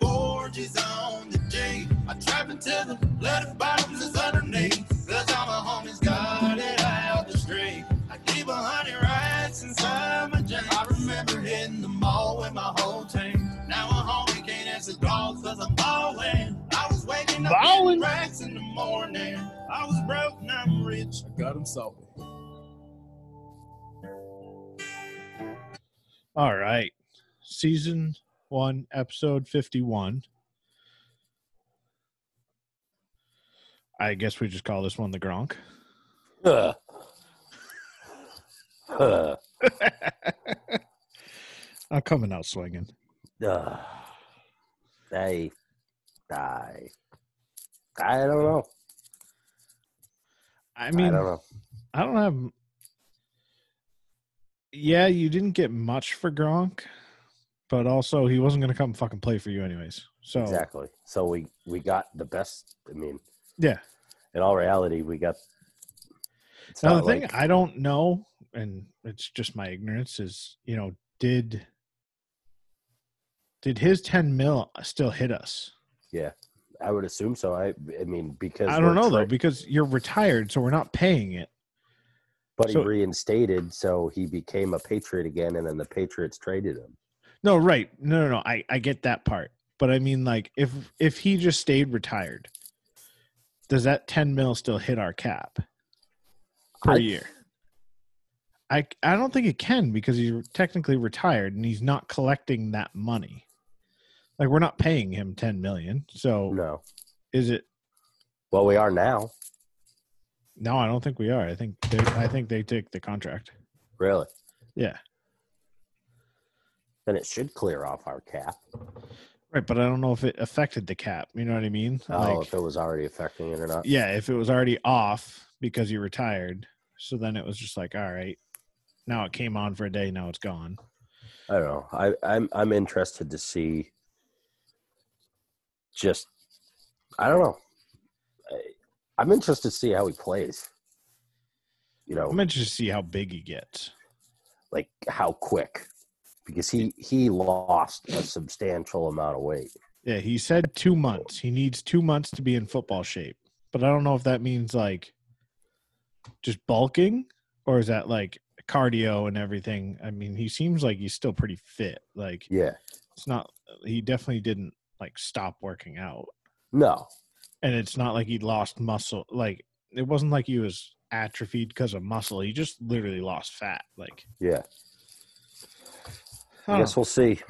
Forges on the J. I trap until the letter bottoms is underneath. Cause all my homies got it out the street. I keep a hundred rats inside my jam. I remember hitting the mall with my whole team. Now a homie can't answer calls cause I'm ballin'. I was waking up Ballin'? getting racks in the morning. I was broke, now I'm rich. I got him salty. All right. Season one, episode 51. I guess we just call this one the Gronk. Huh. Huh. I'm coming out swinging. Uh, I, I, I don't know. I mean, I, don't know. I don't have. Yeah, you didn't get much for Gronk, but also he wasn't going to come fucking play for you anyways. So Exactly. So we we got the best. I mean, yeah. in all reality, we got. Now the thing like- I don't know, and it's just my ignorance, is you know did did his ten mil still hit us? yeah, I would assume so. I I mean because I don't know though because you're retired, so we're not paying it. But so- he reinstated, so he became a Patriot again, and then the Patriots traded him. No, right? No, no, no. I I get that part, but I mean like if if he just stayed retired, does that ten mil still hit our cap per I- year? I I don't think it can because he's technically retired and he's not collecting that money. Like we're not paying him ten million. So No, is it? well, we are now. No, I don't think we are. I think they, I think they take the contract. Really? Yeah, Then it should clear off our cap. right. But I don't know if it affected the cap. You know what I mean? Oh, Like, if it was already affecting it or not. yeah, if it was already off because you retired, so then it was just like, all right, now it came on for a day, now it's gone. I don't know. I, I'm I'm interested to see. Just, I don't know. I, I'm interested to see how he plays. You know, I'm interested to see how big he gets. like how quick, because he he lost a substantial amount of weight. Yeah, he said two months. He needs two months to be in football shape, but I don't know if that means like just bulking or is that like cardio and everything. I mean, he seems like he's still pretty fit. Like Yeah. it's not. He definitely didn't like stop working out. No. and it's not like he lost muscle like it wasn't like he was atrophied because of muscle he just literally lost fat like Yeah. I I guess we'll see.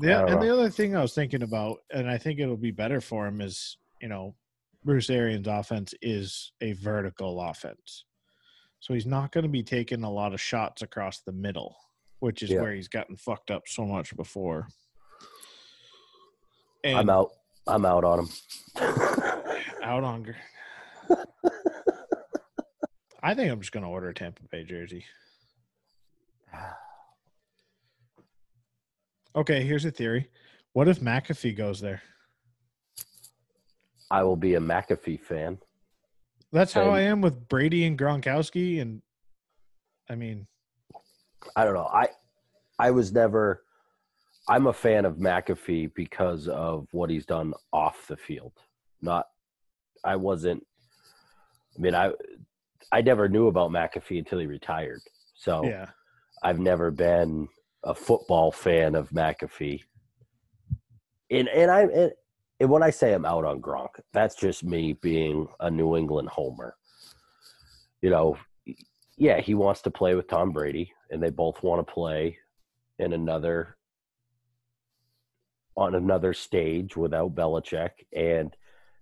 yeah and the other thing i was thinking about and i think it'll be better for him is you know bruce arians offense is a vertical offense so he's not going to be taking a lot of shots across the middle which is Yeah. where he's gotten fucked up so much before and I'm out. I'm out on him. out on I think I'm just going to order a Tampa Bay jersey. Okay, here's a theory. What if McAfee goes there? I will be a McAfee fan. That's how Same. I am with Brady and Gronkowski. And I mean, I don't know. I I was never I'm a fan of McAfee because of what he's done off the field. Not I wasn't I mean I I never knew about McAfee until he retired. So yeah, I've never been a football fan of McAfee. And and I and, and when I say I'm out on Gronk, that's just me being a New England homer. You know, yeah, he wants to play with Tom Brady, and they both want to play in another on another stage without Belichick. And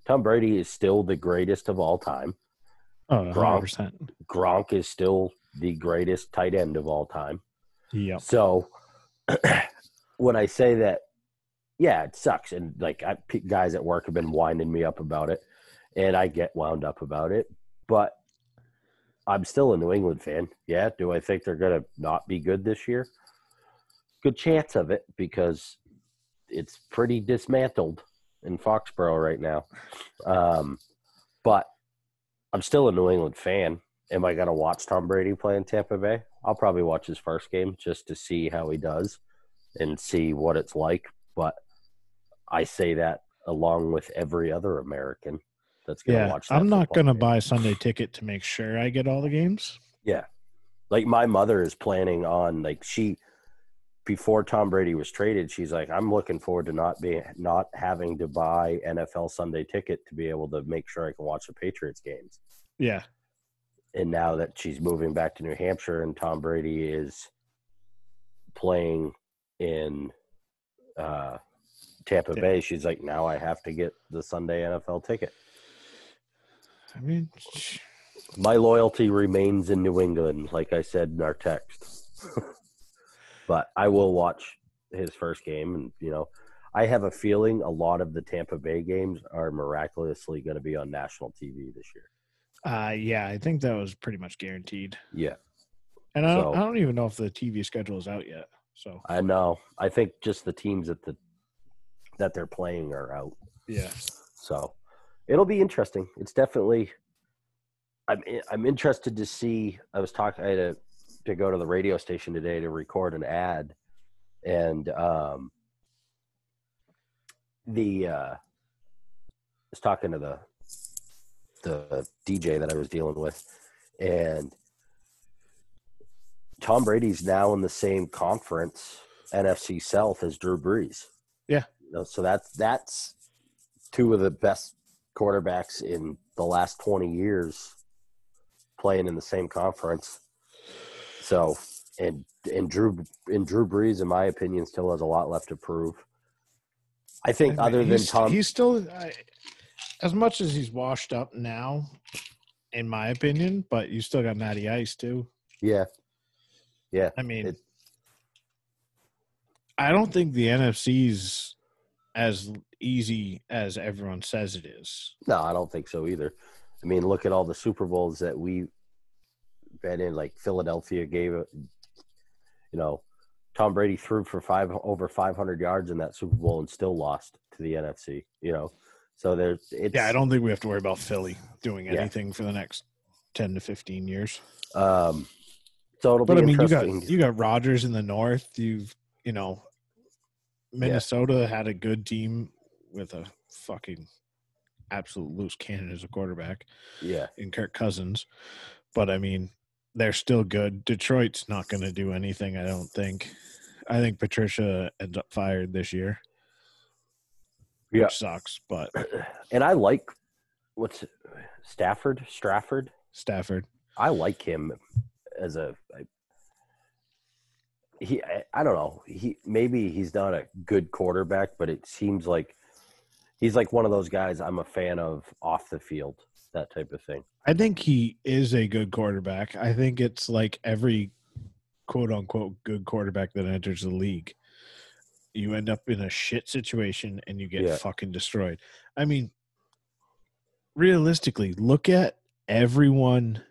Tom Brady is still the greatest of all time. oh, 100%. Gronk is still the greatest tight end of all time. Yep. So when I say that, yeah, it sucks. And like I, guys at work have been winding me up about it, and I get wound up about it. But I'm still a New England fan. Yeah. Do I think they're going to not be good this year? Good chance of it because it's pretty dismantled in Foxborough right now. Um, but I'm still a New England fan. Am I going to watch Tom Brady play in Tampa Bay? I'll probably watch his first game just to see how he does and see what it's like. But I say that along with every other American that's going to Yeah, watch. That I'm not going to buy a Sunday ticket to make sure I get all the games. Yeah. Like my mother is planning on like she before Tom Brady was traded, she's like, I'm looking forward to not being not having to buy NFL Sunday ticket to be able to make sure I can watch the Patriots games. Yeah, And now that she's moving back to New Hampshire and Tom Brady is playing in uh Tampa Yeah. Bay, she's like, now I have to get the Sunday NFL ticket. I mean, sh- My loyalty remains in New England, like I said in our text. but I will watch his first game, and you know, I have a feeling a lot of the Tampa Bay games are miraculously going to be on national TV this year. Uh, yeah, I think that was pretty much guaranteed. Yeah, And I don't, I don't even know if the TV schedule is out yet. So I know. I think just the teams that the that they're playing are out, yeah, so it'll be interesting. It's definitely. I'm I'm interested to see. I was talking. I had to to go to the radio station today to record an ad, and um, the uh, I was talking to the the DJ that I was dealing with, and Tom Brady's now in the same conference, NFC South, as Drew Brees. Yeah. You know, so that's that's two of the best quarterbacks in the last twenty years playing in the same conference. So and and Drew and Drew Brees, in my opinion, still has a lot left to prove. I think I mean, other than Tom, he's still I, as much as he's washed up now, in my opinion. But you still got Matty Ice too. yeah, yeah, I mean, It- I don't think the NFC's as easy as everyone says it is. No, I don't think so either. I mean, look at all the Super Bowls that we been in. Like Philadelphia gave it. You know, Tom Brady threw for five over 500 yards in that Super Bowl and still lost to the NFC. You know, so there's it's Yeah, I don't think we have to worry about Philly doing Yeah. anything for the next ten to fifteen years. Um, so it'll But be I mean, you got you got Rodgers in the north. You've you know, Minnesota had a good team with a fucking absolute loose cannon as a quarterback yeah, in Kirk Cousins. But I mean, they're still good. Detroit's not going to do anything. I don't think. I think Patricia ends up fired this year. Yeah. which sucks. But and I like what's Stafford, Stafford Stafford, I like him as a. I, he, I, I don't know. He maybe he's not a good quarterback, but it seems like he's like one of those guys I'm a fan of off the field, that type of thing. I think he is a good quarterback. I think it's like every quote unquote good quarterback that enters the league. You end up in a shit situation and you get Yeah. fucking destroyed. I mean, realistically, look at everyone.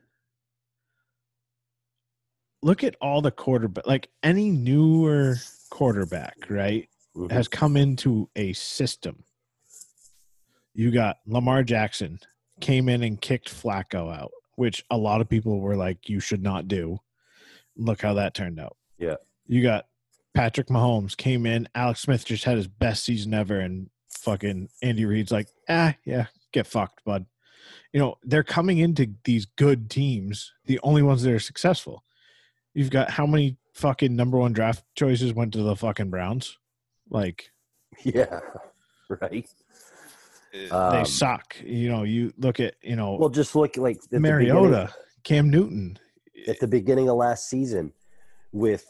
Look at all the quarterback, like any newer quarterback, right? Mhm. has come into a system. You got Lamar Jackson came in and kicked Flacco out, which a lot of people were like, you should not do. Look how that turned out. Yeah. You got Patrick Mahomes came in. Alex Smith just had his best season ever, and fucking Andy Reid's like, ah, yeah, get fucked, bud. You know, they're coming into these good teams, the only ones that are successful. You've got how many fucking number one draft choices went to the fucking Browns? Like, Yeah, right. they Um, suck. You know, you look at, you know, Well, just look like the Mariota, Cam Newton. at the beginning of last season, with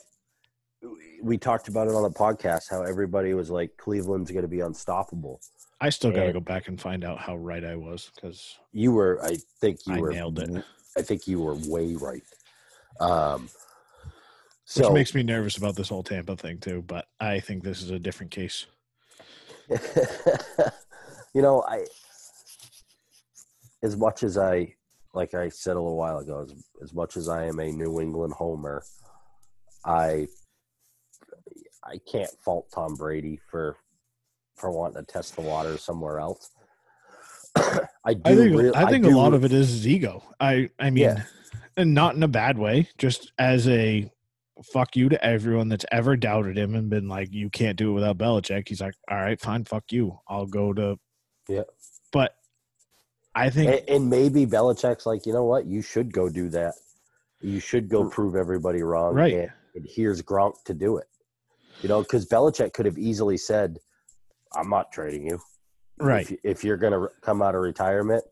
we talked about it on the podcast how everybody was like Cleveland's going to be unstoppable. I still got to go back and find out how right I was because You were, I think you I were nailed it. I think you were way right. Um, which makes me nervous about this whole Tampa thing too. But I think this is a different case. you know, I as much as I like I said a little while ago, as, as much as I am a New England homer, I I can't fault Tom Brady for for wanting to test the water somewhere else. I do. I think real- I think a do- lot of it is his ego. I I mean, Yeah. and not in a bad way, just as a fuck you to everyone that's ever doubted him and been like, you can't do it without Belichick. He's like, all right, fine, fuck you. I'll go to. Yeah. But I think And, and maybe Belichick's like, you know what? You should go do that. You should go prove everybody wrong. Right. And, and here's Gronk to do it. You know, because Belichick could have easily said, I'm not trading you. Right. If, if you're going to come out of retirement,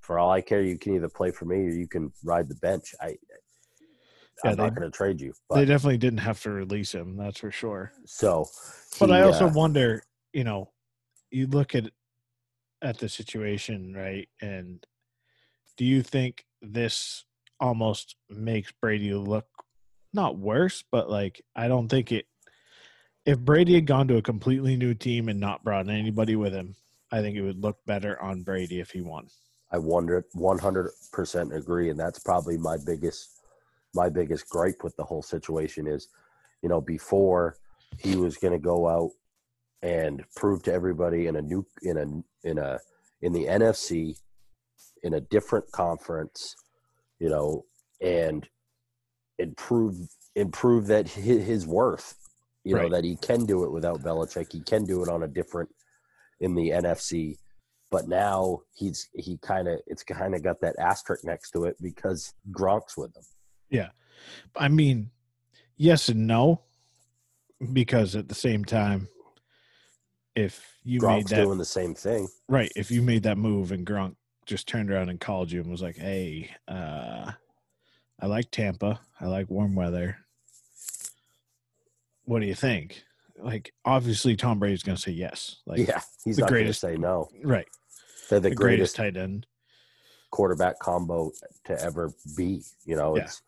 for all I care, you can either play for me or you can ride the bench. I, Yeah, I'm they- not going to trade you. they definitely didn't have to release him. That's for sure. so, But he, I also uh, wonder, you know, you look at at the situation, right? And do you think this almost makes Brady look not worse, but like I don't think it if Brady had gone to a completely new team and not brought anybody with him, I think it would look better on Brady if he won. I wonder 100% agree and that's probably my biggest my biggest gripe with the whole situation is you know before he was going to go out and prove to everybody in a new in a in a in the NFC in a different conference you know and improve improve that his, his worth you know that he can do it without Belichick he can do it on a different in the NFC but now he's he kind of it's kind of got that asterisk next to it because Gronk's with him. Yeah, I mean, yes and no, because at the same time, if you made Gronk's that doing the same thing. right, if you made that move and Gronk just turned around and called you and was like, "Hey, uh, I like Tampa. I like warm weather. What do you think?" Like, obviously, Tom Brady's going to say yes. Like, yeah, he's the not greatest- say no. right, They're the, the, greatest, greatest tight end. quarterback combo to ever be. You know, Yeah. it's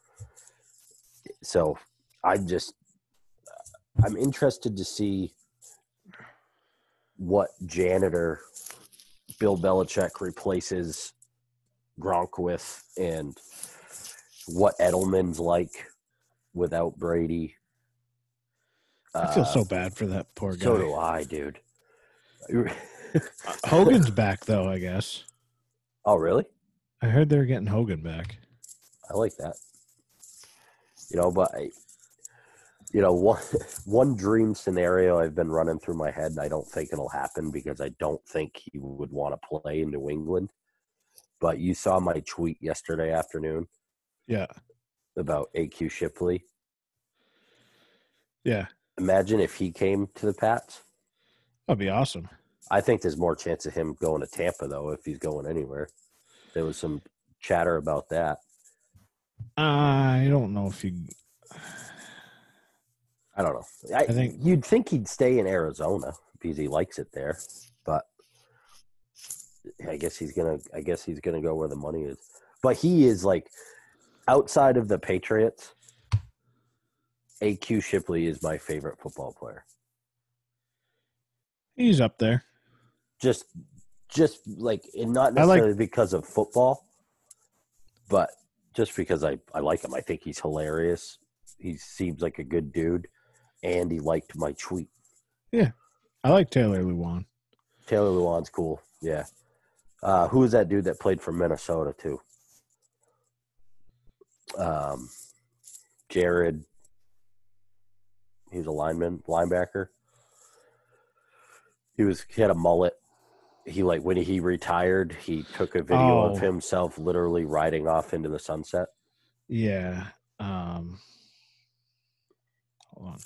so I just I'm interested to see what janitor Bill Belichick replaces Gronk with and what Edelman's like without Brady. I feel Uh, so bad for that poor guy. So do I, dude. Hogan's back though, I guess. oh, really? I heard they're getting Hogan back. I like that. You know, but I, you know, one one dream scenario I've been running through my head, and I don't think it'll happen because I don't think he would want to play in New England. But you saw my tweet yesterday afternoon Yeah, about AQ Shipley. yeah, Imagine if he came to the Pats. that'd be awesome. I think there's more chance of him going to Tampa though if he's going anywhere. There was some chatter about that. I don't know if you. I don't know. I, I think- you'd think he'd stay in Arizona because he likes it there, but I guess he's gonna. I guess he's gonna go where the money is. But he is like outside of the Patriots. AQ Shipley is my favorite football player. He's up there. Just, just like, and not I like- necessarily because of football, but just because I I like him. I think he's hilarious. He seems like a good dude, and he liked my tweet. Yeah. I like Taylor Lewan. Taylor Lewan's cool. Yeah. Uh, who was that dude that played for Minnesota too? Um, Jared. He was a lineman, linebacker. He was he had a mullet. He like when he retired, he took a video Oh. of himself literally riding off into the sunset. Yeah. Um. Hold on.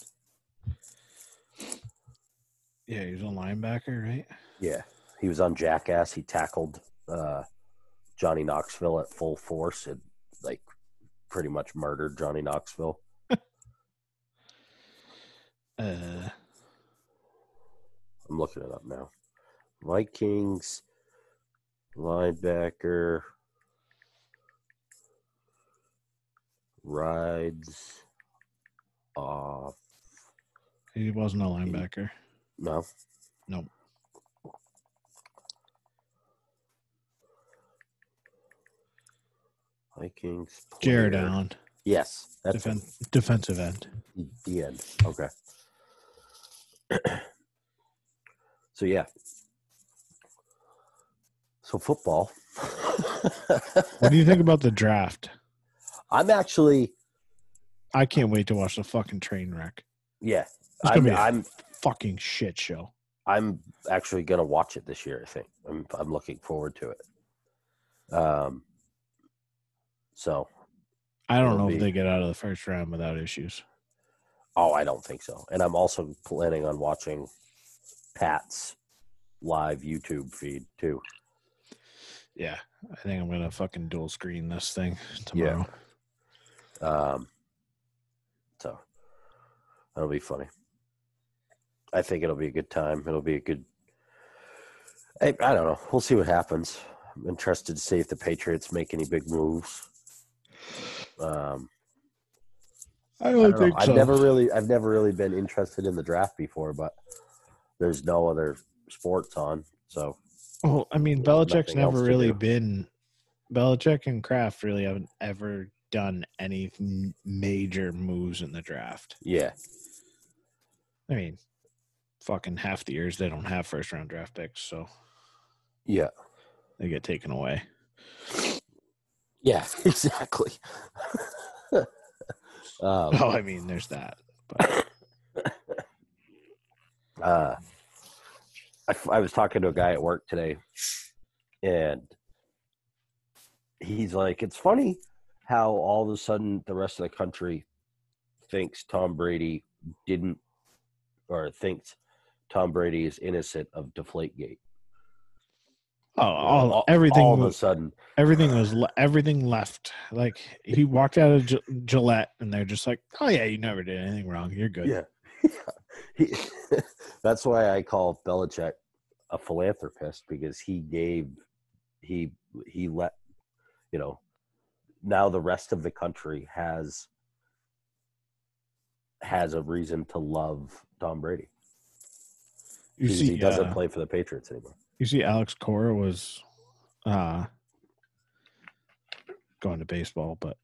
Yeah, he was a linebacker, right? Yeah, he was on Jackass. He tackled uh, Johnny Knoxville at full force and like pretty much murdered Johnny Knoxville. Uh, I'm looking it up now. Vikings linebacker rides off. he wasn't a linebacker. No. Nope. Vikings. Jared player. Allen, Yes, that's defen- defensive end. the end. Okay. so yeah. So football. What do you think about the draft? I'm actually I can't wait to watch the fucking train wreck. Yeah, It's gonna I'm, be a I'm fucking shit show. I'm actually gonna watch it this year. I think I'm I'm looking forward to it. Um. So, I don't know be- if they get out of the first round without issues. Oh, I don't think so. And I'm also planning on watching Pat's live YouTube feed too. Yeah, I think I'm gonna fucking dual screen this thing Yeah. tomorrow. Um. So, that'll be funny. I think it'll be a good time. It'll be a good. I, I don't know. We'll see what happens. I'm interested to see if the Patriots make any big moves. Um, I I don't, don't know. I've never really, I've never really been interested in the draft before, but there's no other sports on, so Well, I mean, Belichick's never really do. been. Belichick and Kraft really haven't ever done any major moves in the draft. yeah, I mean, fucking half the years they don't have first round draft picks, so yeah, they get taken away. yeah, exactly. um, Oh, I mean, there's that. But uh, I, I was talking to a guy at work today, and he's like, "It's funny how all of a sudden the rest of the country thinks Tom Brady didn't, or thinks Tom Brady is innocent of Deflategate. Oh, all, all, everything all of a sudden, everything was everything left. Like he walked out of Gi- Gillette, and they're just like, "Oh yeah, you never did anything wrong. You're good." yeah." He, that's why I call Belichick a philanthropist because he gave, he he let, you know, now the rest of the country has has a reason to love Tom Brady You see, he doesn't uh, play for the Patriots anymore. You see, Alex Cora was uh, going to baseball, but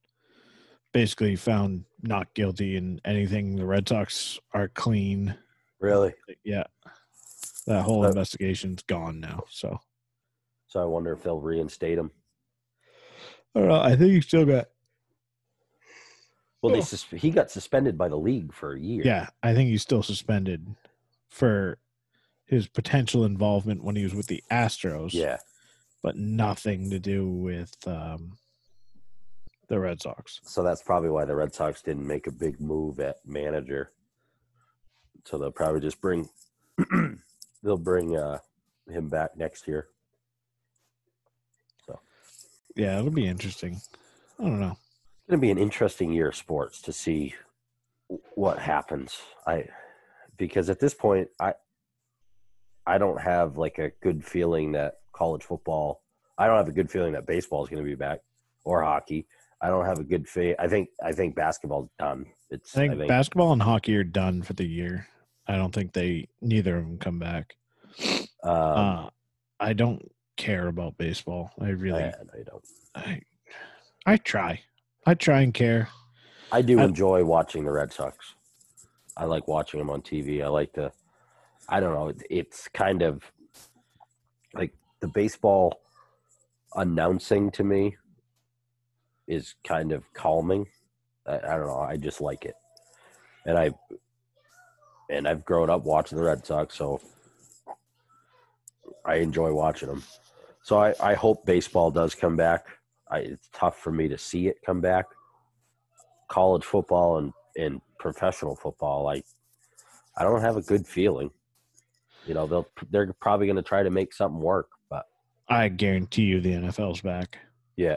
basically found not guilty in anything. The Red Sox are clean. Really? Yeah, that whole investigation's gone now. So So I wonder if they'll reinstate him. I don't know. I think he still got. Well, they Oh. sus- he got suspended by the league for a year. Yeah, I think he's still suspended for his potential involvement when he was with the Astros. Yeah. but nothing to do with um, the Red Sox. So that's probably why the Red Sox didn't make a big move at manager. So they'll probably just bring they'll bring uh, him back next year. So Yeah, it'll be interesting. I don't know. It's going to be an interesting year of sports to see what happens. I because at this point I I don't have like a good feeling that college football. I don't have a good feeling that baseball is going to be back or hockey. I don't have a good faith. I think I think basketball's done. It's I think, basketball and hockey are done for the year. I don't think they neither of them come back. um, uh, I don't care about baseball. I really, I, you don't. I, I try. I try and care. I do I- enjoy watching the Red Sox. I like watching them on TV. I like the, I don't know, it's kind of like the baseball announcing to me is kind of calming. I, I don't know. I just like it, and I, and I've grown up watching the Red Sox, so I enjoy watching them. So I, I hope baseball does come back. I, it's tough for me to see it come back college football and, and professional football, I I don't have a good feeling. You know, they'll they're probably going to try to make something work, but I guarantee you the NFL's back. yeah,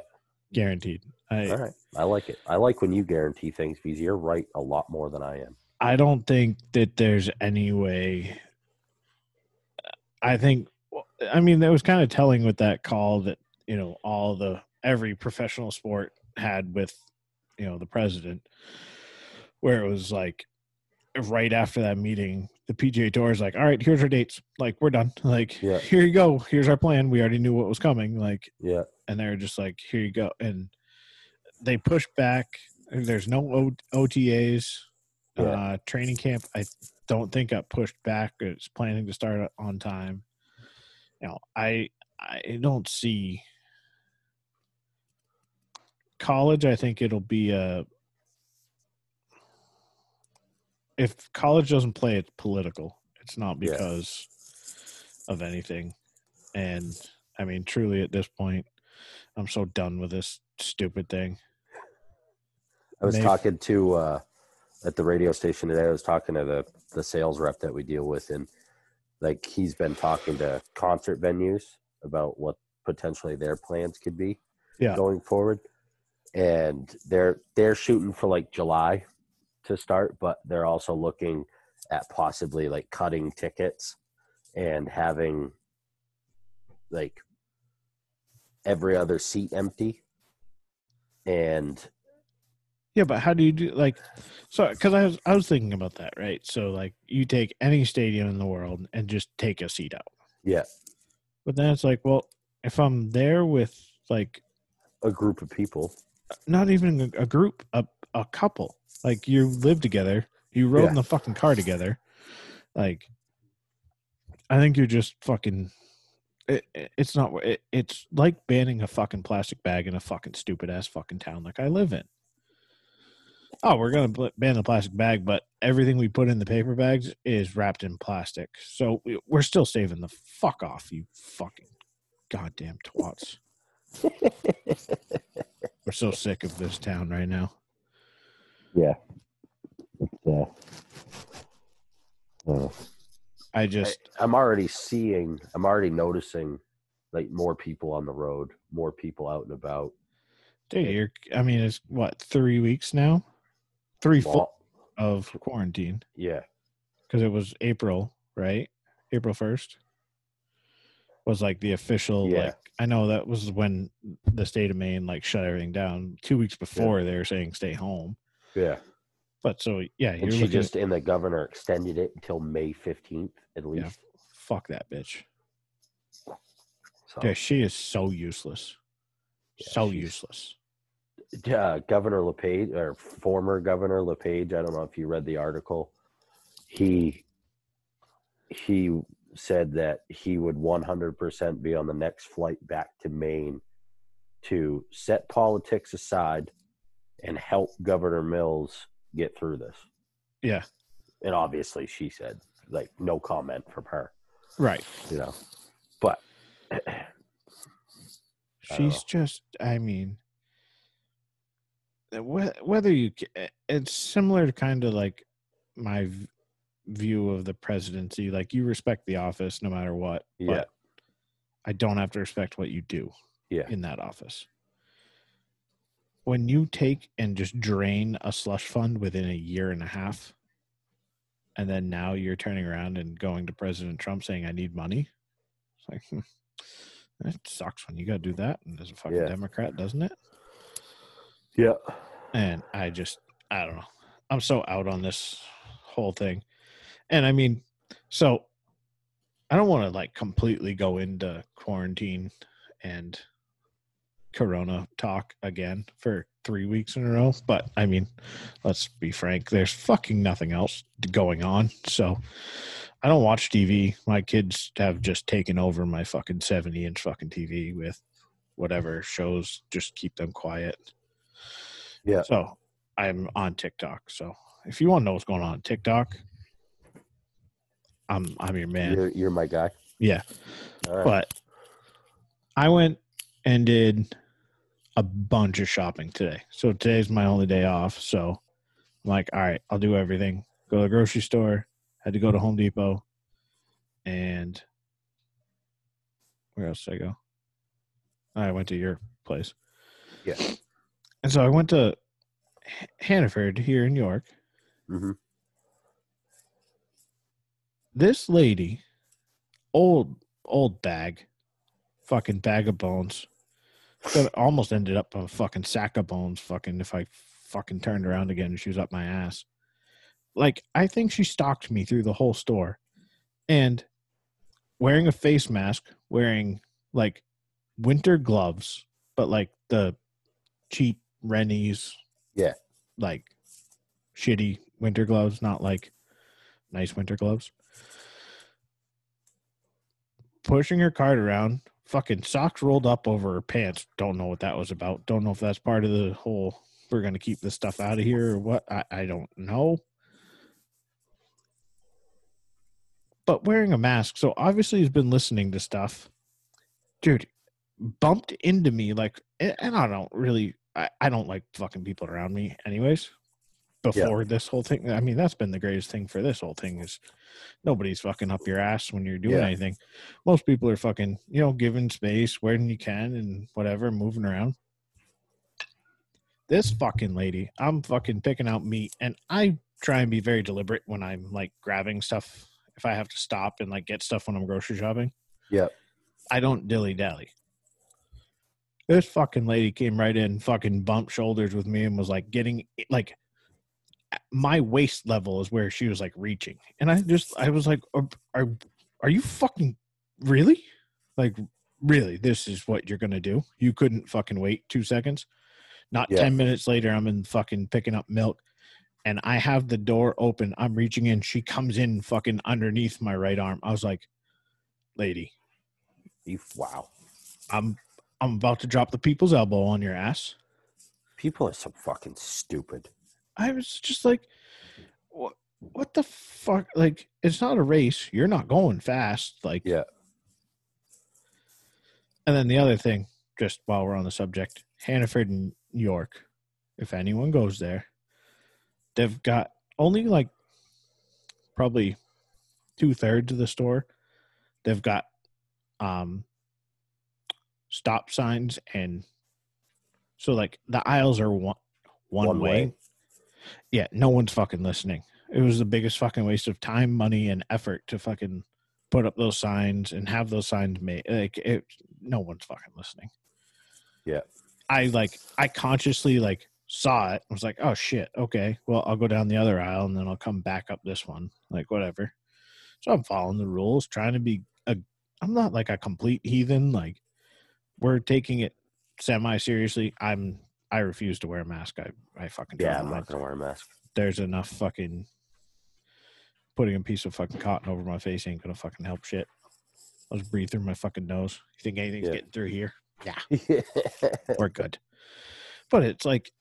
Guaranteed. I all right, I like it. I like when you guarantee things because you're right a lot more than I am. I don't think that there's any way. I think, I mean, that was kind of telling with that call that, you know, all the, every professional sport had with, you know, the president, where it was like right after that meeting, the PGA Tour is like, all right, here's our dates. Like, we're done. Like, Yeah. here you go. Here's our plan. We already knew what was coming. Like, Yeah, and they're just like, here you go. And they push back. There's no o- OTAs. Yeah. Uh, training camp, I don't think got pushed back. It's planning to start on time. You know, I I don't see college. I think it'll be a if college doesn't play, it's political. It's not because of anything. And I mean, truly, at this point, I'm so done with this stupid thing. I was talking to uh, at the radio station today. I was talking to the the sales rep that we deal with, and like he's been talking to concert venues about what potentially their plans could be Yeah. going forward. And they're they're shooting for like July to start, but they're also looking at possibly like cutting tickets and having like every other seat empty and Yeah, but how do you do like so because I was I was thinking about that, right? So like you take any stadium in the world and just take a seat out. yeah But then it's like, well, if I'm there with like a group of people not even a, a group, a a couple, like you live together, you rode Yeah. in the fucking car together, like I think you're just fucking. It, it- it's not. It, it's like banning a fucking plastic bag in a fucking stupid ass fucking town like I live in. Oh, we're gonna ban the plastic bag, but everything we put in the paper bags is wrapped in plastic. So we're still saving the fuck off, you fucking goddamn twats. we're so sick of this town right now. Yeah. Yeah. Uh, I I, just I'm already seeing, I'm already noticing like more people on the road, more people out and about. dude, you're I mean it's what, three weeks now? Three full Well, of quarantine. yeah. because it was April, right? April first was like the official. Yeah. Like I know that was when the state of Maine like shut everything down. Two weeks before they were saying stay home. Yeah. But so yeah, And she just, and the governor extended it until May 15th at Yeah. least. fuck that bitch. So, Yeah, she is so useless. Yeah, so useless. uh, Governor LePage or former Governor LePage, I don't know if you read the article. He he said that he would 100% be on the next flight back to Maine to set politics aside and help Governor Mills get through this. Yeah, And obviously she said like no comment from her, right. you know. But She's just. I mean, whether you eh, it's similar to kind of like my view of the presidency. Like you respect the office no matter what. Yeah. But I don't have to respect what you do. Yeah. In that office. When you take and just drain a slush fund within a year and a half, and then now you're turning around and going to President Trump saying, "I need money," it's like hmm, that sucks when you got to do that, and as a fucking Yeah. Democrat, doesn't it? yeah. And I just, I don't know. I'm so out on this whole thing. And I mean, so I don't want to like completely go into quarantine and corona talk again for three weeks in a row. But I mean, let's be frank, there's fucking nothing else going on. So I don't watch TV. My kids have just taken over my fucking 70 inch fucking TV with whatever shows just keep them quiet. Yeah. So I'm on TikTok. So if you want to know what's going on on TikTok, I'm I'm your man. You're you're my guy. Yeah. Right. But I went and did a bunch of shopping today. So today's my only day off. So I'm like, all right, I'll do everything. Go to the grocery store. Had to go to Home Depot. And where else did I go? I went to your place. Yeah. And so I went to Hannaford here in York. Mhm. This lady, old old bag, fucking bag of bones. Almost ended up a fucking sack of bones. Fucking if I fucking turned around again and she was up my ass. Like I think she stalked me through the whole store, and wearing a face mask, wearing like winter gloves, but like the cheap Rennies. Yeah. Like shitty winter gloves, not like nice winter gloves. Pushing her cart around, fucking socks rolled up over her pants. Don't know what that was about. Don't know if that's part of the whole we're going to keep this stuff out of here or what. I, I don't know. But wearing a mask, so obviously he's been listening to stuff. Dude, bumped into me like, and I don't really, I, I don't like fucking people around me, anyways. Before this whole thing, I mean, that's been the greatest thing for this whole thing is nobody's fucking up your ass when you're doing Yeah. anything. Most people are fucking, you know, giving space when you can and whatever, moving around. This fucking lady, I'm fucking picking out meat, and I try and be very deliberate when I'm like grabbing stuff. If I have to stop and like get stuff when I'm grocery shopping, Yep. I don't dilly dally. This fucking lady came right in, fucking bumped shoulders with me, and was like getting like my waist level is where she was like reaching, and I just I was like, are are, are you fucking really like really? This is what you're gonna do? You couldn't fucking wait two seconds. Not Yeah. ten minutes later, I'm in fucking picking up milk, and I have the door open. I'm reaching in. She comes in fucking underneath my right arm. I was like, lady, You, wow. I'm I'm about to drop the people's elbow on your ass. People are so fucking stupid. I was just like, what? What the fuck? Like, it's not a race. You're not going fast. Like, Yeah. And then the other thing, just while we're on the subject, Hannaford and York. If anyone goes there, they've got only like probably two thirds of the store. They've got um stop signs and so like the aisles are one one, One way. way. Yeah, no one's fucking listening. It was the biggest fucking waste of time, money, and effort to fucking put up those signs and have those signs made. Like, it, no one's fucking listening. Yeah. I like, I consciously like saw it. I was like, oh shit, okay. Well, I'll go down the other aisle and then I'll come back up this one. Like, whatever. So I'm following the rules, trying to be a. I'm not like a complete heathen. Like, we're taking it semi seriously. I'm. I refuse to wear a mask. I. I fucking. Yeah, don't I'm not gonna wear a mask. there's enough fucking putting a piece of fucking cotton over my face ain't gonna fucking help shit. I'll just breathe through my fucking nose. You think anything's Yeah. getting through here? Yeah, we're good. But it's like,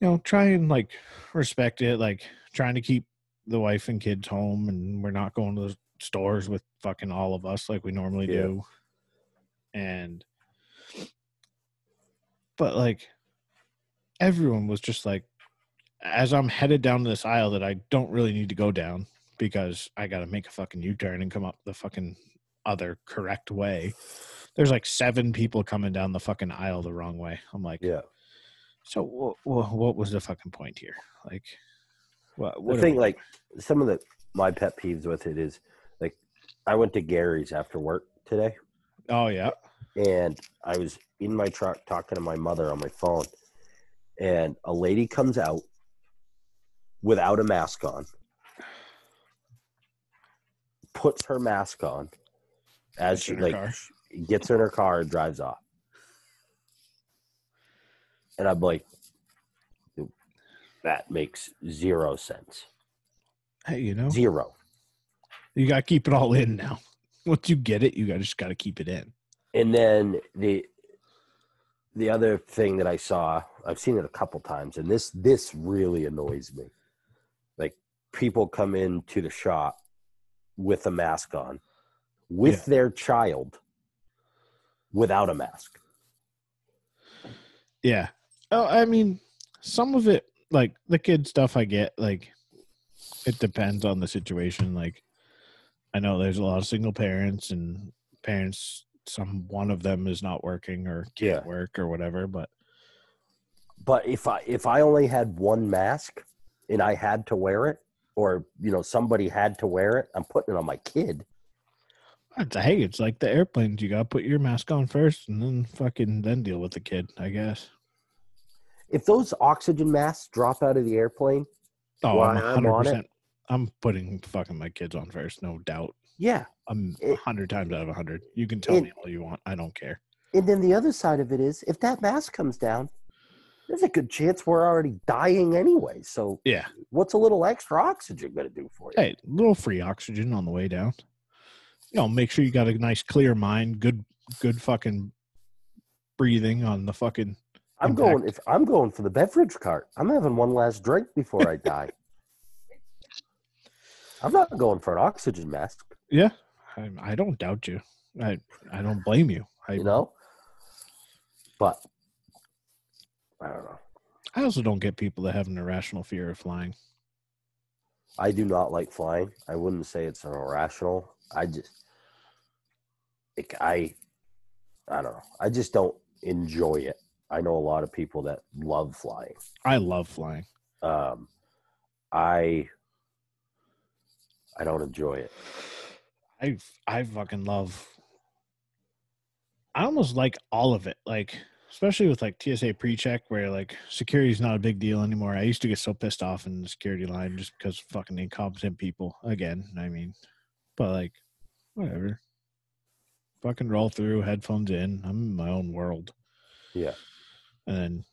you know, try and like respect it, like trying to keep the wife and kids home and we're not going to the stores with fucking all of us like we normally Yeah. do. And but like everyone was just like as I'm headed down this aisle that I don't really need to go down because I got to make a fucking U-turn and come up the fucking other correct way. There's like seven people coming down the fucking aisle the wrong way. I'm like, yeah. so what? What, what was the fucking point here? Like, what? what the are thing, we- like some of the my pet peeves with it is like I went to Gary's after work today, oh yeah, and I was in my truck talking to my mother on my phone, and a lady comes out without a mask on, puts her mask on as she like car. gets in her car and drives off, and I'm like, that makes zero sense. hey, you know, Zero. you got to keep it all in now. Once you get it, you got just got to keep it in. And then the the other thing that I saw, I've seen it a couple times, and this this really annoys me. Like people come into the shop with a mask on, with their child without a mask. Yeah. Oh, I mean, some of it, like the kid stuff, I get. Like, it depends on the situation. Like, I know there's a lot of single parents and parents. Some one of them is not working or can't Yeah. work or whatever. But But if I if I only had one mask and I had to wear it, or you know somebody had to wear it, I'm putting it on my kid. it's, hey, it's like the airplanes. You got to put your mask on first, and then fucking then deal with the kid. I guess. If those oxygen masks drop out of the airplane, Oh, I'm I'm on it? I'm putting fucking my kids on first, no doubt. yeah, a hundred times out of a hundred. You can tell It- me all you want. I don't care. And then the other side of it is if that mask comes down, there's a good chance we're already dying anyway. So Yeah. what's a little extra oxygen going to do for you? Hey, a little free oxygen on the way down. You know, make sure you got a nice clear mind, good good fucking breathing on the fucking I'm impact. going if I'm going for the beverage cart. I'm having one last drink before I die. I'm not going for an oxygen mask. Yeah, I, I don't doubt you. I I don't blame you. I You know, but I don't know. I also don't get people that have an irrational fear of flying. I do not like flying. I wouldn't say it's an irrational. I just, like, I, I don't know. I just don't enjoy it. I know a lot of people that love flying. I love flying. Um, I, I don't enjoy it. I I fucking love. I almost like all of it, like especially with like TSA pre-check, where like security is not a big deal anymore. I used to get so pissed off in the security line just because fucking incompetent people. Again, I mean, but like, whatever. Fucking roll through, headphones in. I'm in my own world, Yeah, and then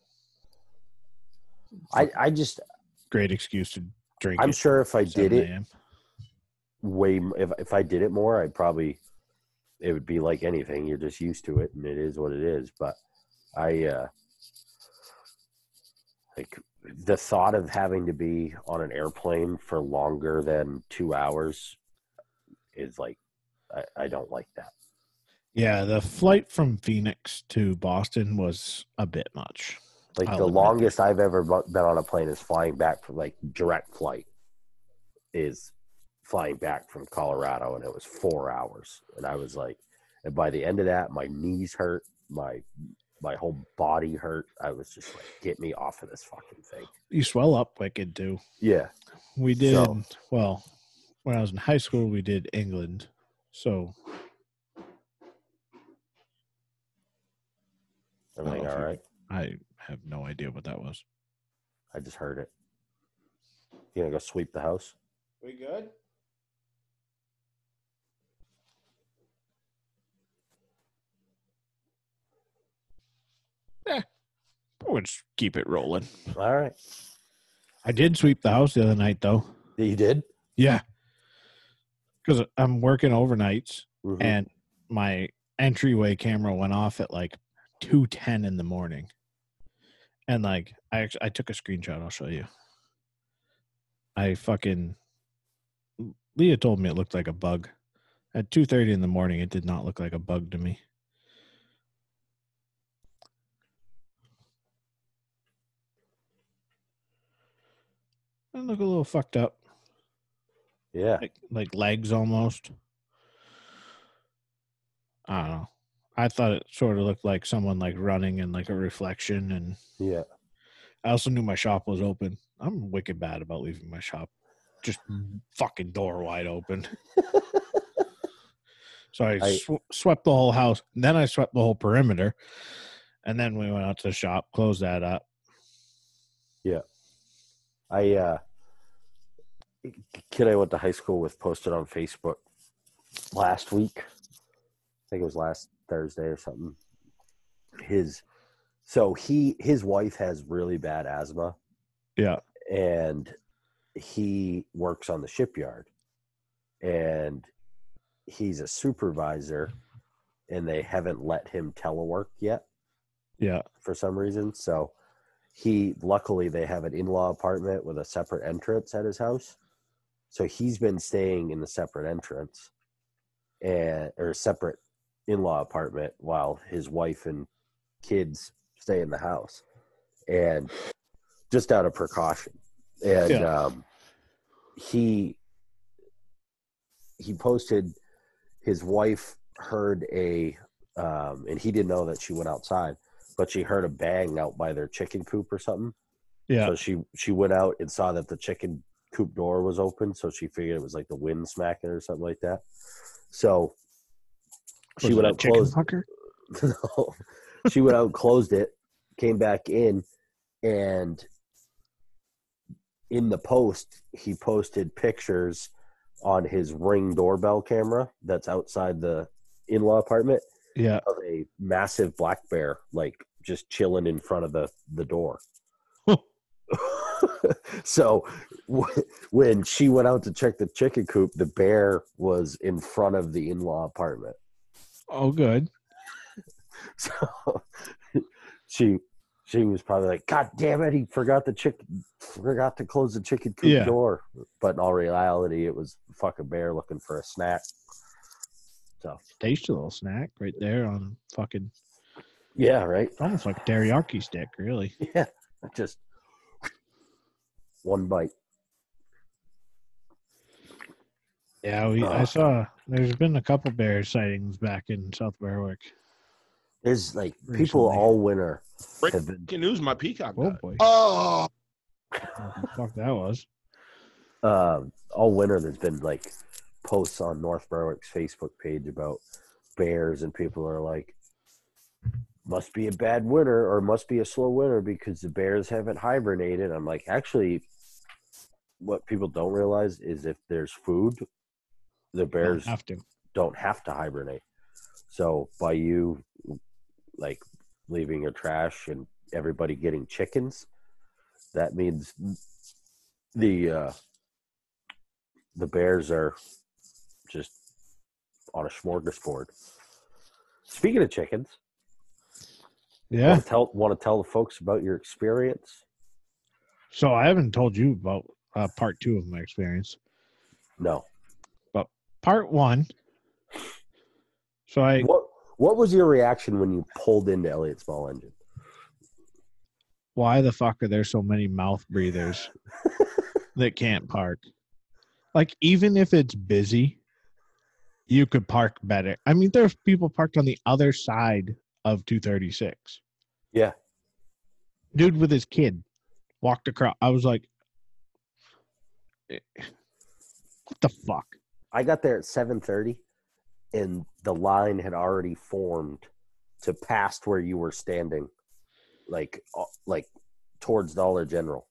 I, I just, great excuse to drink. I'm sure if I did 7 it. Way, if if I did it more, I'd probably, it would be like anything. You're just used to it, and it is what it is. But I, uh like the thought of having to be on an airplane for longer than two hours is like, I, I don't like that. Yeah, the flight from Phoenix to Boston was a bit much. Like I'll the longest I've ever been on a plane is flying back from like direct flight is flying back from Colorado and it was four hours. And I was like, and by the end of that, my knees hurt, my my whole body hurt. I was just like, get me off of this fucking thing. You swell up wicked too. Yeah. We did So- well when I was in high school. We did England, so Everything Oh, all if? I have no idea what that was. I just heard it. You gonna go sweep the house? We good? We'll keep it rolling. All right. I did sweep the house the other night though. You did? Yeah, because I'm working overnights Mhm. and my entryway camera went off at like 2:10 in the morning. And like I actually I took a screenshot, I'll show you. I fucking Leah told me it looked like a bug. At 2:30 in the morning it did not look like a bug to me. I look a little fucked up yeah. like like legs almost. I don't know. I thought it sort of looked like someone like running in like a reflection, and Yeah. I also knew my shop was open. I'm wicked bad about leaving my shop, just fucking door wide open. so I, I- sw- swept the whole house, and then I swept the whole perimeter, and then we went out to the shop, closed that up. Yeah. I uh kid I went to high school with posted on Facebook last week. I think it was last Thursday or something. His so he his wife has really bad asthma Yeah, and he works on the shipyard and he's a supervisor and they haven't let him telework yet yeah, for some reason. So he luckily they have an in-law apartment with a separate entrance at his house. So he's been staying in the separate entrance and or separate in-law apartment while his wife and kids stay in the house. And just out of precaution. And Yeah. um he he posted his wife heard a um and he didn't know that she went outside but she heard a bang out by their chicken coop or something. yeah. So she she went out and saw that the chicken coop door was open, so she figured it was like the wind smacking or something like that. So she went out closed. no, she went out closed it, came back in, and in the post he posted pictures on his ring doorbell camera that's outside the in-law apartment Yeah. of a massive black bear like just chilling in front of the the door so w- when she went out to check the chicken coop the bear was in front of the in-law apartment Oh, good. so she She was probably like, "God damn it, he forgot the chicken, forgot to close the chicken coop Yeah. door." But in all reality, it was fucking bear looking for a snack. So Tasty little snack right there on fucking yeah, right. almost like teriyaki stick, really. Yeah, just one bite. Yeah, we I Uh. saw there's been a couple bear sightings back in South Berwick. There's like people all winter have been news: My peacock. Oh died. boy. Oh, fuck that was. uh, all winter there's been like posts on North Berwick's Facebook page about bears and people are like must be a bad winter or must be a slow winter because the bears haven't hibernated. I'm like actually what people don't realize is if there's food the Don't bears have to. don't have to hibernate. So by you like leaving your trash and everybody getting chickens, that means the uh the bears are just on a smorgasbord. Speaking of chickens, Yeah. want to tell want to tell the folks about your experience? So I haven't told you about uh, part two of my experience. No. But part one. So I What what was your reaction when you pulled into Elliott Small Engine? why the fuck are there so many mouth breathers that can't park? Like even if it's busy, you could park better. I mean, there's people parked on the other side of 236. Yeah. Dude with his kid walked across. I was like, what the fuck? I got there at seven thirty, and the line had already formed to past where you were standing, like uh, like towards Dollar General.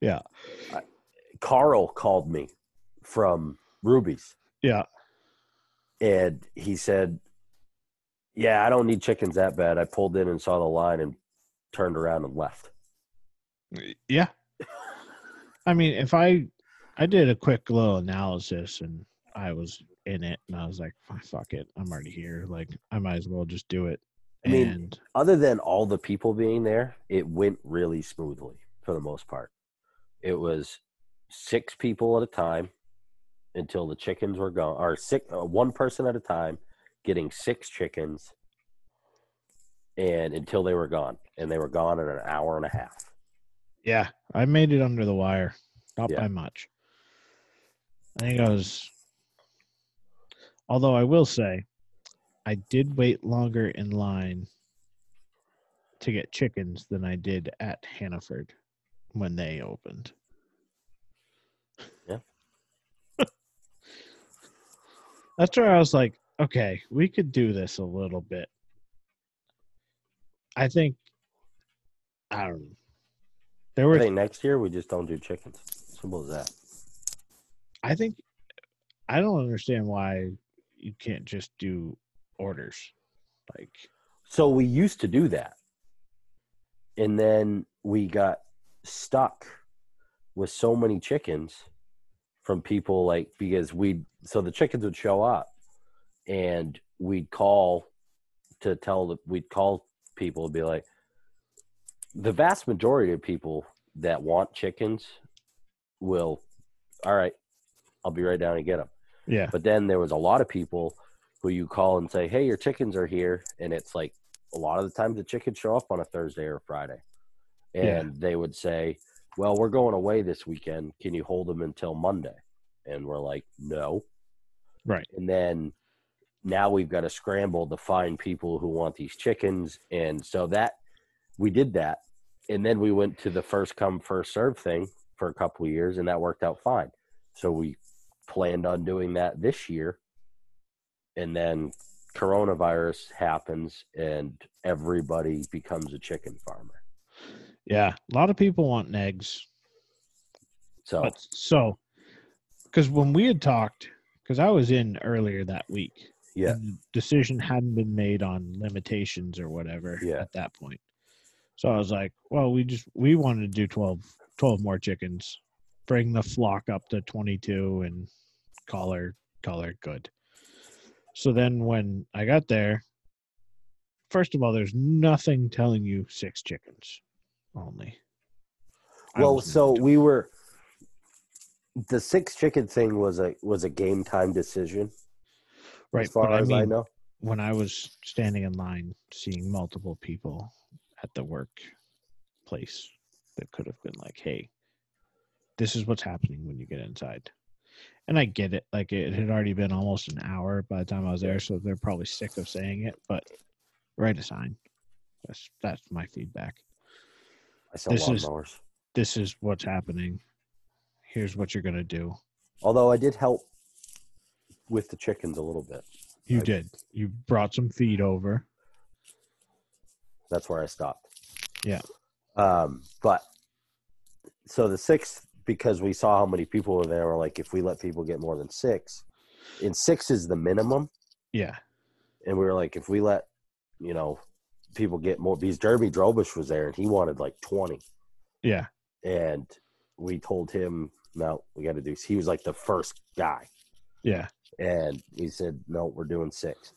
Yeah. Carl called me from Ruby's, Yeah. and he said, "Yeah, I don't need chickens that bad." I pulled in and saw the line and turned around and left. Yeah. I mean, if I I did a quick little analysis and I was in it and I was like, "Fuck, it. I'm already here. Like I might as well just do it. I mean, and other than all the people being there, it went really smoothly for the most part. It was six people at a time until the chickens were gone, or six, uh, one person at a time getting six chickens, and until they were gone, and they were gone in an hour and a half. yeah, I made it under the wire. Not Yeah. by much. I think I was although I will say I did wait longer in line to get chickens than I did at Hannaford when they opened. Yeah. That's where I was like, okay, we could do this a little bit. I think I don't know. There I were think next year we just don't do chickens. Simple as that. I think I don't understand why you can't just do orders. Like So we used to do that. And then we got stuck with so many chickens from people like because we'd so the chickens would show up and we'd call to tell the we'd call people and be like the vast majority of people that want chickens will all right I'll be right down and get them yeah, but then there was a lot of people who you call and say, "Hey, your chickens are here," and it's like a lot of the times the chickens show up on a Thursday or Friday, and Yeah. they would say, "Well, we're going away this weekend. Can you hold them until Monday?" And we're like, "No." right. And then now we've got to scramble to find people who want these chickens, and so that we did that, and then we went to the first come first serve thing for a couple of years, and that worked out fine. So we planned on doing that this year, and then coronavirus happens, and everybody becomes a chicken farmer. Yeah, a lot of people want eggs. So But so, because when we had talked, because I was in earlier that week, yeah, the decision hadn't been made on limitations or whatever Yeah. at that point. So I was like, well, we just we wanted to do 12, 12 more chickens, bring the flock up to twenty two, and call her call her good. So then when I got there, first of all, there's nothing telling you six chickens. only. I Well, so we were the six chicken thing was a was a game time decision. right, as far I as I mean, know. when I was standing in line, seeing multiple people at the work place that could have been like, "Hey, this is what's happening when you get inside." And I get it; like it had already been almost an hour by the time I was there, so they're probably sick of saying it. But write a sign. That's that's my feedback. I sell this is-. This is what's happening. Here's what you're gonna do. Although I did help with the chickens a little bit. You Right. did. You brought some feed over. That's where I stopped. Yeah. Um, but so the sixth, because we saw how many people were there, we're like, if we let people get more than six, and six is the minimum, Yeah. and we were like, if we let, you know, people get more, because Jeremy Drobish was there and he wanted like twenty, Yeah. and we told him, no, we got to do. He was like the first guy, Yeah. and he said, no, we're doing six.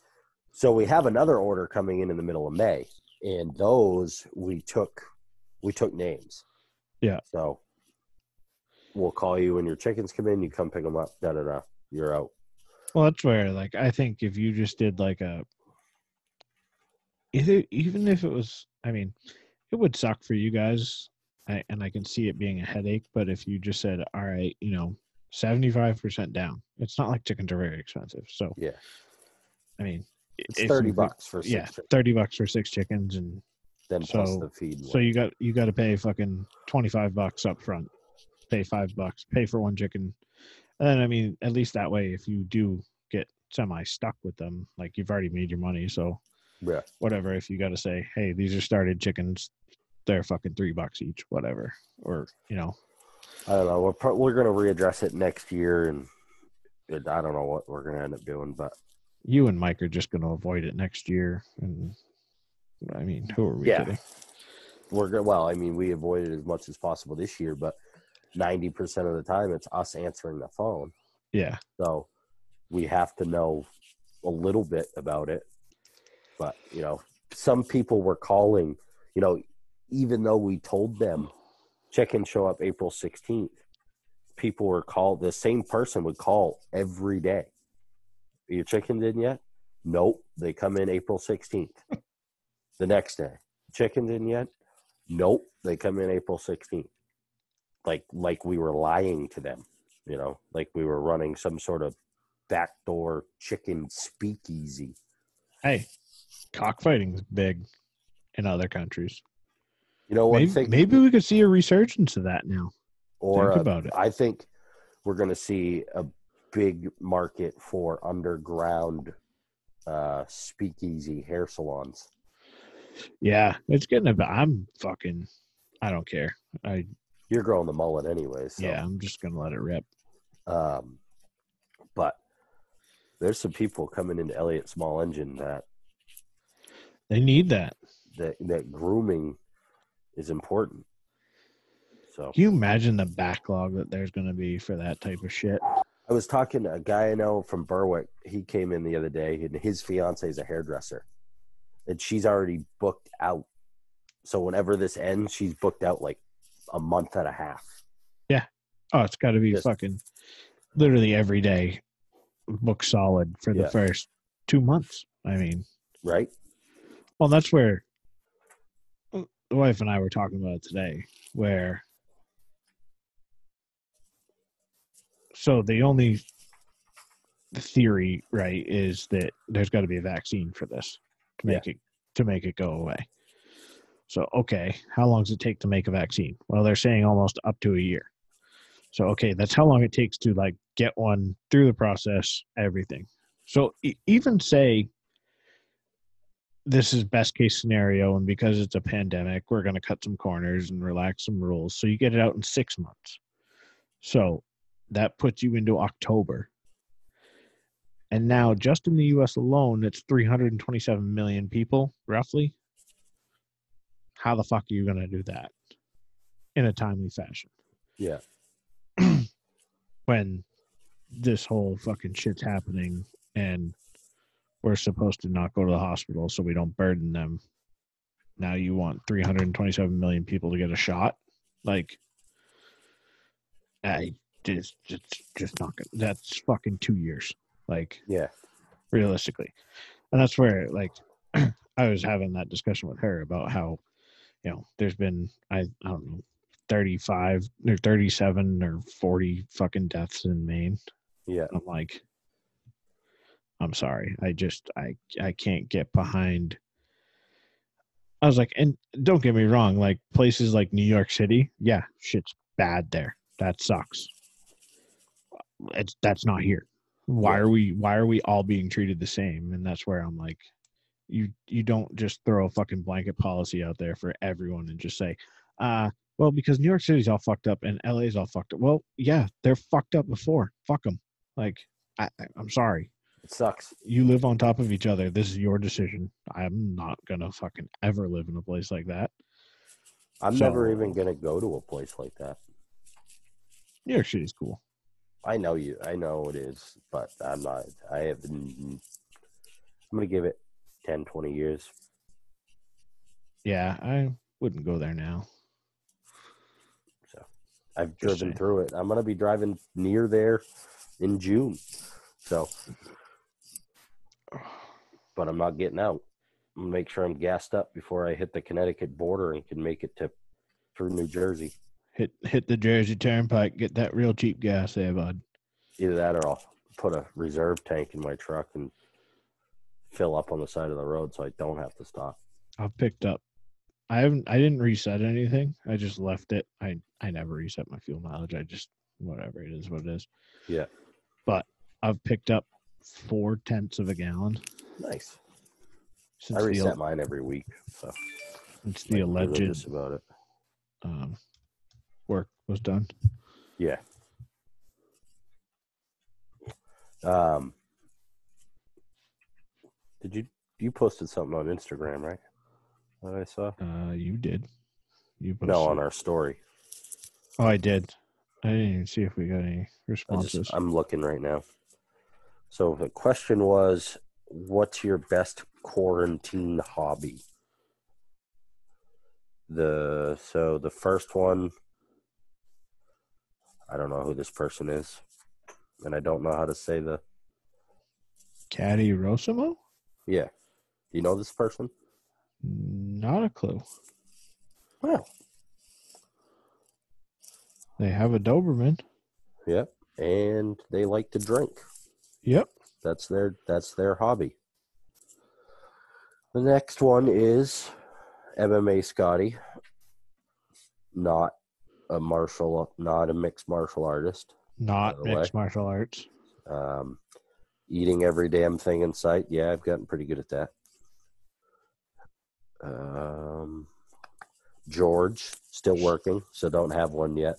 So we have another order coming in in the middle of May, and those we took, we took names. Yeah. So we'll call you when your chickens come in. You come pick them up. Da da da. You're out. Well, that's where, like, I think if you just did like a, either even if it was, I mean, it would suck for you guys, I, and I can see it being a headache. But if you just said, all right, you know, seventy five percent down, it's not like chickens are very expensive. So Yeah. I mean, It's thirty bucks for six Yeah, chickens, thirty bucks for six chickens, and then plus so- the feed. so one. you got you got to pay fucking twenty five bucks up front, pay five bucks, pay for one chicken, and then I mean at least that way if you do get semi stuck with them, like you've already made your money, so yeah. whatever. If you got to say, hey, these are started chickens, they're fucking three bucks each, whatever, or you know, I don't know. We're pro- we're gonna readdress it next year, and it, I don't know what we're gonna end up doing, but you and Mike are just going to avoid it next year, and I mean, who are we Yeah. kidding? we're good. Well, I mean, we avoided as much as possible this year, but ninety percent of the time, it's us answering the phone. Yeah, So we have to know a little bit about it. But, you know, some people were calling, you know, even though we told them chickens show up April 16th, people were called, the same person would call every day. Are your chickens in yet? Nope. They come in April 16th. the next day. Chickens in yet? Nope. They come in April 16th. Like, like we were lying to them you know, like we were running some sort of backdoor chicken speakeasy. hey, cockfighting's big in other countries. You know what? Maybe, Think, maybe we could see a resurgence of that now. or think about it. I think we're going to see a big market for underground uh, speakeasy hair salons. Yeah, it's getting about. I'm fucking. I don't care. I You're growing the mullet anyways. So, yeah. I'm just gonna let it rip. Um, but there's some people coming into Elliott Small Engine that They need that. that that grooming is important. So Can you imagine the backlog that there's gonna be for that type of shit? I was talking to a guy I know from Berwick. He came in the other day, and his fiance is a hairdresser, and she's already booked out. So whenever this ends, she's booked out like a month and a half. Yeah. Oh, it's got to be Yes. fucking literally every day. Book solid for the Yeah. first two months. I mean, Right? well, that's where the wife and I were talking about it today. Where so the only theory, right, is that there's got to be a vaccine for this to make it to make it go away. So okay, how long does it take to make a vaccine? Well, they're saying almost up to a year. So okay, that's how long it takes to like get one through the process, everything. So e- even say this is best case scenario, and because it's a pandemic, we're going to cut some corners and relax some rules. So you get it out in six months. So that puts you into October. And now, just in the US alone, it's 327 million people, roughly. How the fuck are you going to do that in a timely fashion Yeah. when this whole fucking shit's happening and we're supposed to not go to the hospital so we don't burden them now you want 327 million people to get a shot. Like, I just just just not gonna. That's fucking two years. Like, Yeah. realistically, and that's where like I was having that discussion with her about how you know there's been I I don't know 35 or 37 or 40 fucking deaths in Maine. Yeah. I'm like, I'm sorry. I just I I can't get behind. I was like, and don't get me wrong, like places like New York City, yeah, shit's bad there. That sucks. It's that's not here. Why Yeah. are we why are we all being treated the same? And that's where I'm like, you you don't just throw a fucking blanket policy out there for everyone and just say, uh, well, because New York City's all fucked up and LA's all fucked up. Well, yeah, they're fucked up before. Fuck them. Like, I, I'm sorry. It sucks. You live on top of each other. This is your decision. I'm not gonna fucking ever live in a place like that. I'm never even gonna go to a place like that. New York City's cool. I know you. I know it is, but I'm not. I have. Been, I'm gonna give it 10, 20 years. Yeah, I wouldn't go there now. So I've driven through it. I'm gonna be driving near there in June. So, but I'm not getting out. I'm gonna make sure I'm gassed up before I hit the Connecticut border and can make it to through New Jersey. Hit hit the Jersey Turnpike. Get that real cheap gas there, bud. Either that or I'll put a reserve tank in my truck and fill up on the side of the road so I don't have to stop. I've picked up. I haven't. I didn't reset anything. I just left it. I I never reset my fuel mileage. I just whatever it is, what it is. Yeah. But I've picked up four tenths of a gallon Nice. I the reset mine every week, so it's the I'm alleged about it. um, work was done. Yeah. Um. Did you you posted something on Instagram, right? That I saw. Uh, you did. You No, on our story. Oh, I did. I didn't even see if we got any responses. just, I'm looking right now. So the question was, what's your best quarantine hobby? The so the first one, I don't know who this person is, and I don't know how to say the Caddy Rosimo? Yeah. Do you know this person? Not a clue. Well, They have a Doberman. Yep. And they like to drink. Yep. That's their that's their hobby. The next one is MMA Scotty. Not a martial not a mixed martial artist. Not By the way. mixed martial arts. Um eating every damn thing in sight. Yeah, I've gotten pretty good at that. Um George still working, so don't have one yet.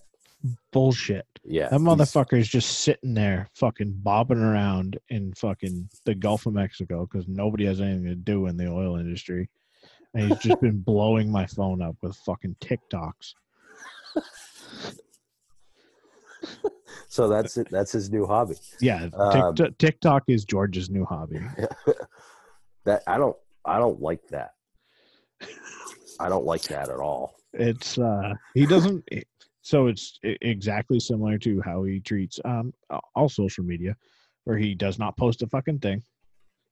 Bullshit. Yeah. That motherfucker is just sitting there, fucking bobbing around in fucking the Gulf of Mexico because nobody has anything to do in the oil industry, and he's just been blowing my phone up with fucking TikToks. So that's it. That's his new hobby. Yeah, Um, TikTok, TikTok is George's new hobby. that I don't I don't like that. I don't like that at all. It's uh he doesn't. So it's exactly similar to how he treats um all social media, where he does not post a fucking thing,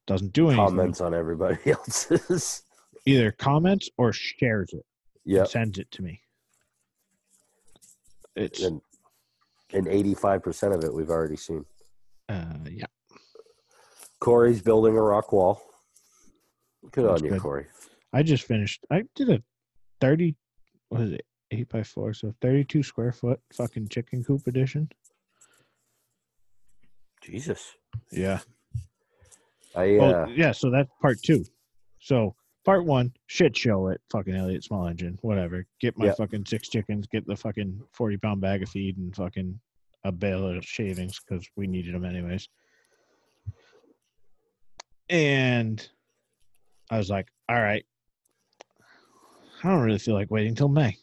doesn't do anything, Comments on everybody else's. either comments or shares it, Yeah. sends it to me. It's And and eighty five percent of it we've already seen. uh yeah. Corey's building a rock wall. Good That's on you, good. Corey. I just finished. I did a thirty. What is it? Eight by four, so thirty-two square foot fucking chicken coop edition. Jesus. Yeah. I uh, yeah. So that's part two. So part one, shit show it. Fucking Elliott Small Engine, whatever. Get my Yep. fucking six chickens. Get the fucking forty pound bag of feed and fucking a bale of shavings because we needed them anyways. And I was like, all right. I don't really feel like waiting till May.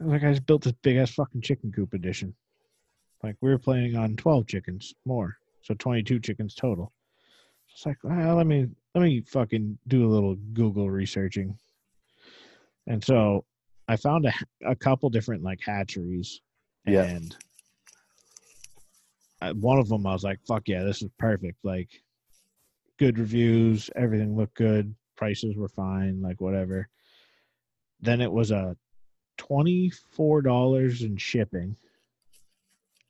I was like, I just built this big ass fucking chicken coop edition. Like we were planning on twelve chickens more, so twenty two chickens total. It's like, ah, let me let me fucking do a little Google researching. And so I found a, a couple different like hatcheries. Yeah. And I, one of them, I was like, fuck yeah, this is perfect. Like, good reviews, everything looked good, prices were fine, like, whatever. Then it was a $24 in shipping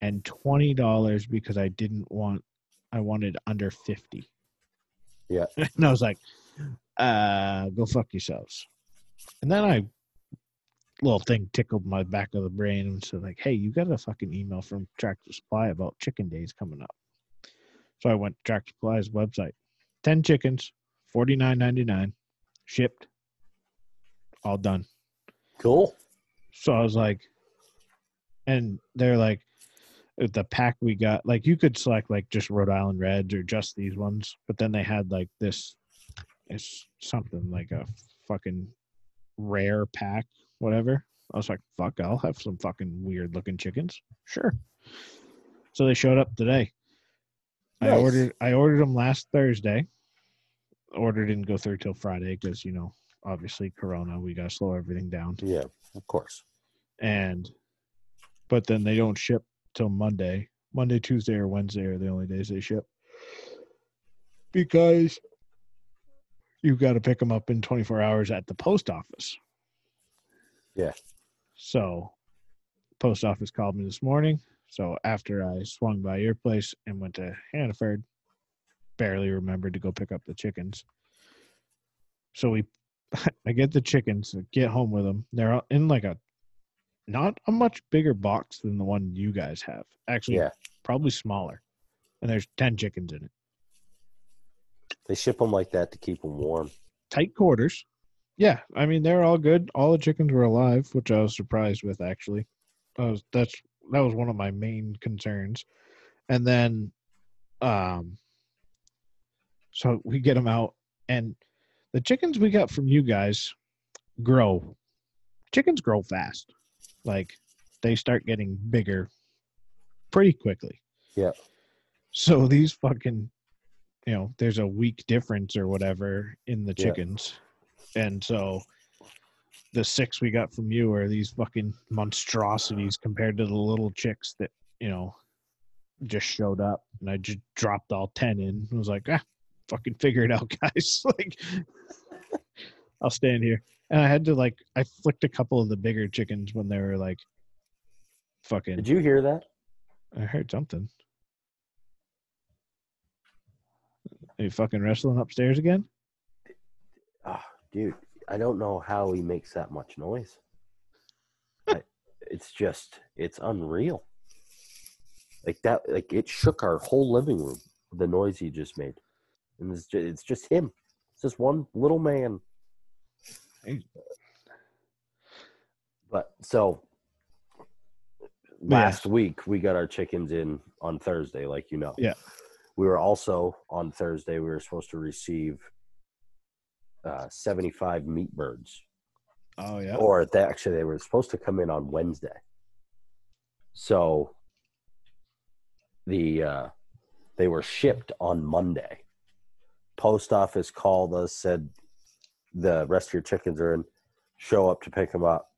and $20 because I didn't want, I wanted under 50. Yeah. and I was like, uh, go fuck yourselves. And then I little thing tickled my back of the brain and said like, "Hey, you got a fucking email from Tractor Supply about chicken days coming up." So I went to Tractor Supply's website. Ten chickens, forty nine ninety nine, shipped, all done. Cool. So I was like, and they're like, the pack we got, like you could select like just Rhode Island Reds or just these ones, but then they had like this, it's something like a fucking rare pack, whatever. I was like, fuck, I'll have some fucking weird looking chickens. Sure. So they showed up today. I ordered I ordered them last Thursday. Order didn't go through till Friday because you know obviously Corona. We gotta slow everything down Yeah, of course. and but then they don't ship till Monday. Monday, Tuesday, or Wednesday are the only days they ship because you've got to pick them up in 24 hours at the post office. Yeah. So, post office called me this morning. So after I swung by your place and went to Hannaford, barely remembered to go pick up the chickens. So we, I get the chickens, get home with them. They're in like a not a much bigger box than the one you guys have. Actually, Yeah. probably smaller. And there's 10 chickens in it. They ship them like that to keep them warm. Tight quarters. Yeah, I mean they're all good. All the chickens were alive, which I was surprised with actually. I was that's that was one of my main concerns. And then um so we get them out and the chickens we got from you guys grow. Chickens grow fast. Like they start getting bigger pretty quickly. Yeah. So these fucking you know, there's a week difference or whatever in the Yeah. chickens. And so the six we got from you are these fucking monstrosities compared to the little chicks that, you know, just showed up and I just dropped all 10 in. I was like, ah, fucking figure it out, guys. like, I'll stand here. And I had to, like, I flicked a couple of the bigger chickens when they were like, fucking. Did you hear that? I heard something. Are you fucking wrestling upstairs again? Oh, dude, I don't know how he makes that much noise. I, it's just, it's unreal. Like that, like it shook our whole living room. The noise he just made, and it's just, it's just him. It's just one little man. But so last week we got our chickens in on Thursday, like you know. Yeah. We were also on Thursday. We were supposed to receive uh, seventy-five meat birds, Oh, yeah. or they actually they were supposed to come in on Wednesday. So the uh, they were shipped on Monday. Post office called us, said the rest of your chickens are in. Show up to pick them up.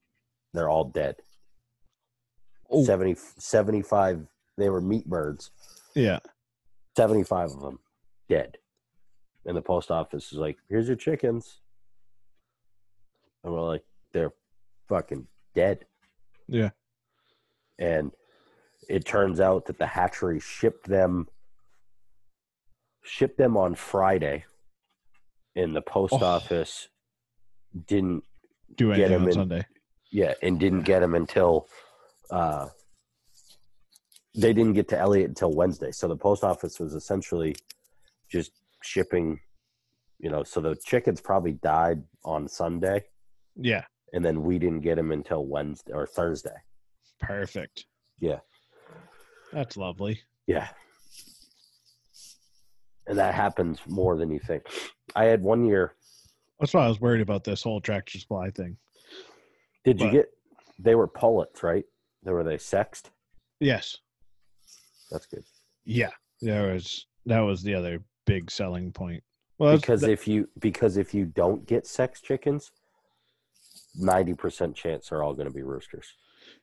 They're all dead. Oh. 70, 75, they were meat birds. Yeah. 75 of them dead. And the post office is like, here's your chickens. And we're like, they're fucking dead. Yeah. And it turns out that the hatchery shipped them shipped them on Friday. And the post Oh. office didn't Do Get on in. Sunday. yeah, and didn't get them until uh they didn't get to Elliott until Wednesday. So the post office was essentially just shipping, you know, so the chickens probably died on Sunday Yeah. and then we didn't get them until Wednesday or Thursday. Perfect. Yeah. That's lovely. Yeah. And that happens more than you think. I had one year. That's why I was worried about this whole tractor supply thing. Did you get? They were pullets, right? They were they sexed. Yes. That's good Yeah. There was that was the other big selling point. Well, because that- if you because if you don't get sex chickens, ninety percent chance they're all going to be roosters.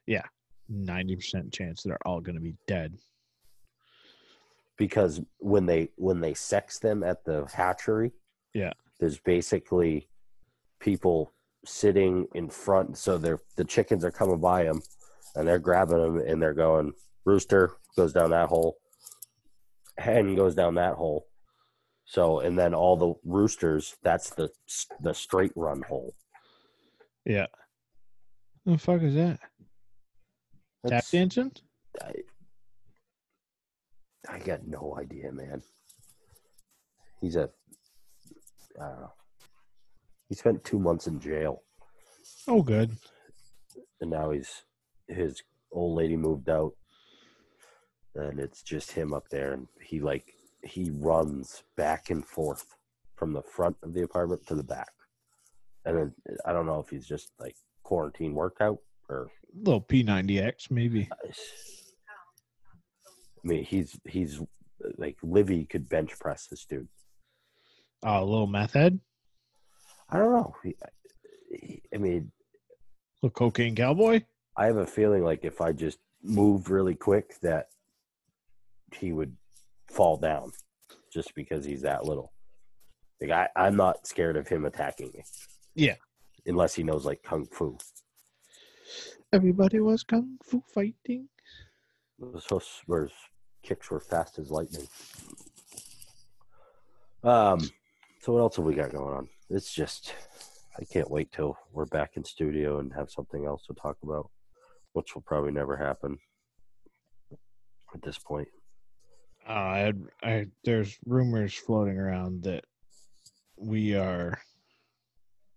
Yeah, Ninety percent chance they're all going to be dead. Because when they when they sex them at the hatchery Yeah. there's basically people sitting in front so they're the chickens are coming by them and they're grabbing them and they're going rooster goes down that hole hen goes down that hole so and then all the roosters that's the the straight run hole Yeah. The fuck is that? Tap That's- dancing? I, I got no idea, man. He's a, I don't know. He spent two months in jail, Oh, good. and now he's his old lady moved out, and it's just him up there, and he like he runs back and forth from the front of the apartment to the back, and then I don't know if he's just like quarantine workout or little P90X, maybe. I mean he's he's like Livy could bench press this dude. Oh, a little meth head, I don't know. He, he- I mean, a cocaine cowboy. I have a feeling like if I just moved really quick, that he would fall down, just because he's that little. Like I, I'm not scared of him attacking me. Yeah. Unless he knows like kung fu. Everybody was kung fu fighting. So his kicks were fast as lightning. Um. So what else have we got going on? It's just, I can't wait till we're back in studio and have something else to talk about, which will probably never happen at this point. Uh, I, I there's rumors floating around that we are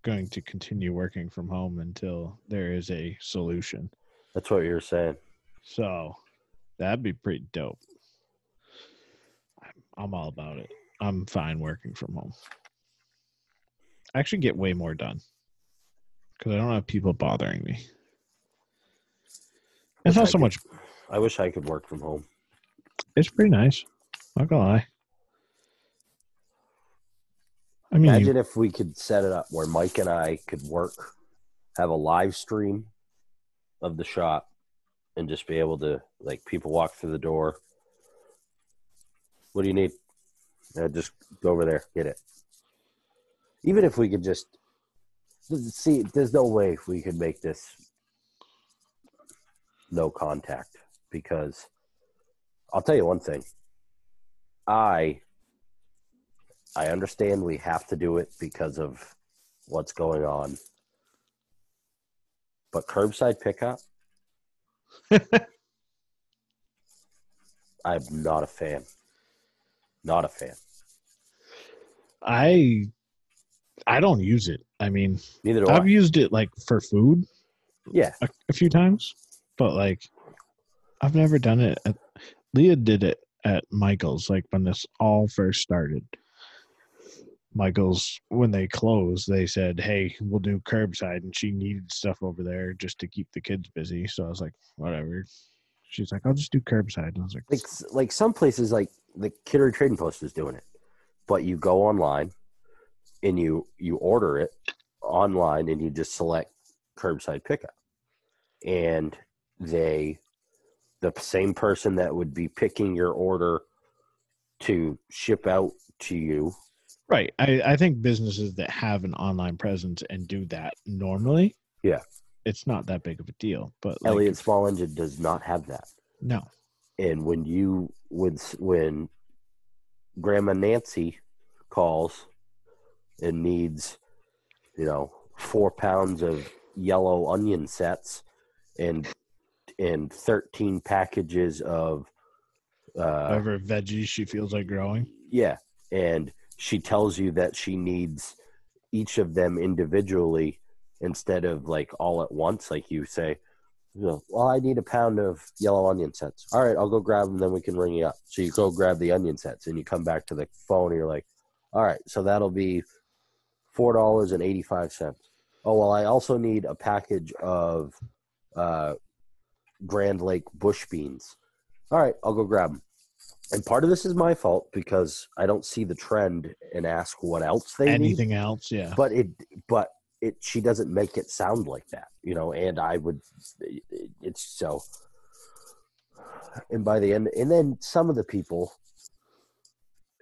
going to continue working from home until there is a solution. That's what you're saying. So that'd be pretty dope. I'm, all about it. I'm fine working from home. I actually get way more done because I don't have people bothering me. It's not I so could- much. I wish I could work from home. It's pretty nice. Not gonna lie. I mean, you- Imagine if we could set it up where Mike and I could work, have a live stream of the shop, and just be able to like people walk through the door. What do you need? Uh, just go over there, get it. Even if we could just see, there's no way we could make this no contact because I'll tell you one thing. I I understand we have to do it because of what's going on. But curbside pickup, I'm not a fan. Not a fan. I I don't use it. I mean, Neither do I've I. used it like for food Yeah. a, a few times, but like I've never done it. At, Leah did it at Michael's, like when this all first started. Michael's when they closed, they said, "Hey, we'll do curbside," and she needed stuff over there just to keep the kids busy. So I was like, "Whatever." She's like, "I'll just do curbside," and I was like, Like like some places like the Kittery Trading Post is doing it. But you go online and you you order it online and you just select curbside pickup. And they the same person that would be picking your order to ship out to you Right. I, I think businesses that have an online presence and do that normally, Yeah. it's not that big of a deal. But like, Elliott Small Engine does not have that. no, And when you when when Grandma Nancy calls and needs, you know, four pounds of yellow onion sets and and thirteen packages of uh whatever veggies she feels like growing. yeah, and she tells you that she needs each of them individually instead of like all at once, like you say. You know, well, I need a pound of yellow onion sets. All right, I'll go grab them, then we can ring you up. So you go grab the onion sets, and you come back to the phone, and you're like, "All right, so that'll be four dollars and eighty five cents." Oh well, I also need a package of uh, Grand Lake bush beans. All right, I'll go grab them. And part of this is my fault because I don't see the trend and ask what else they need. Anything else? Yeah. But it, but it she doesn't make it sound like that, you know. And I would, it's so. And by the end, and then some of the people,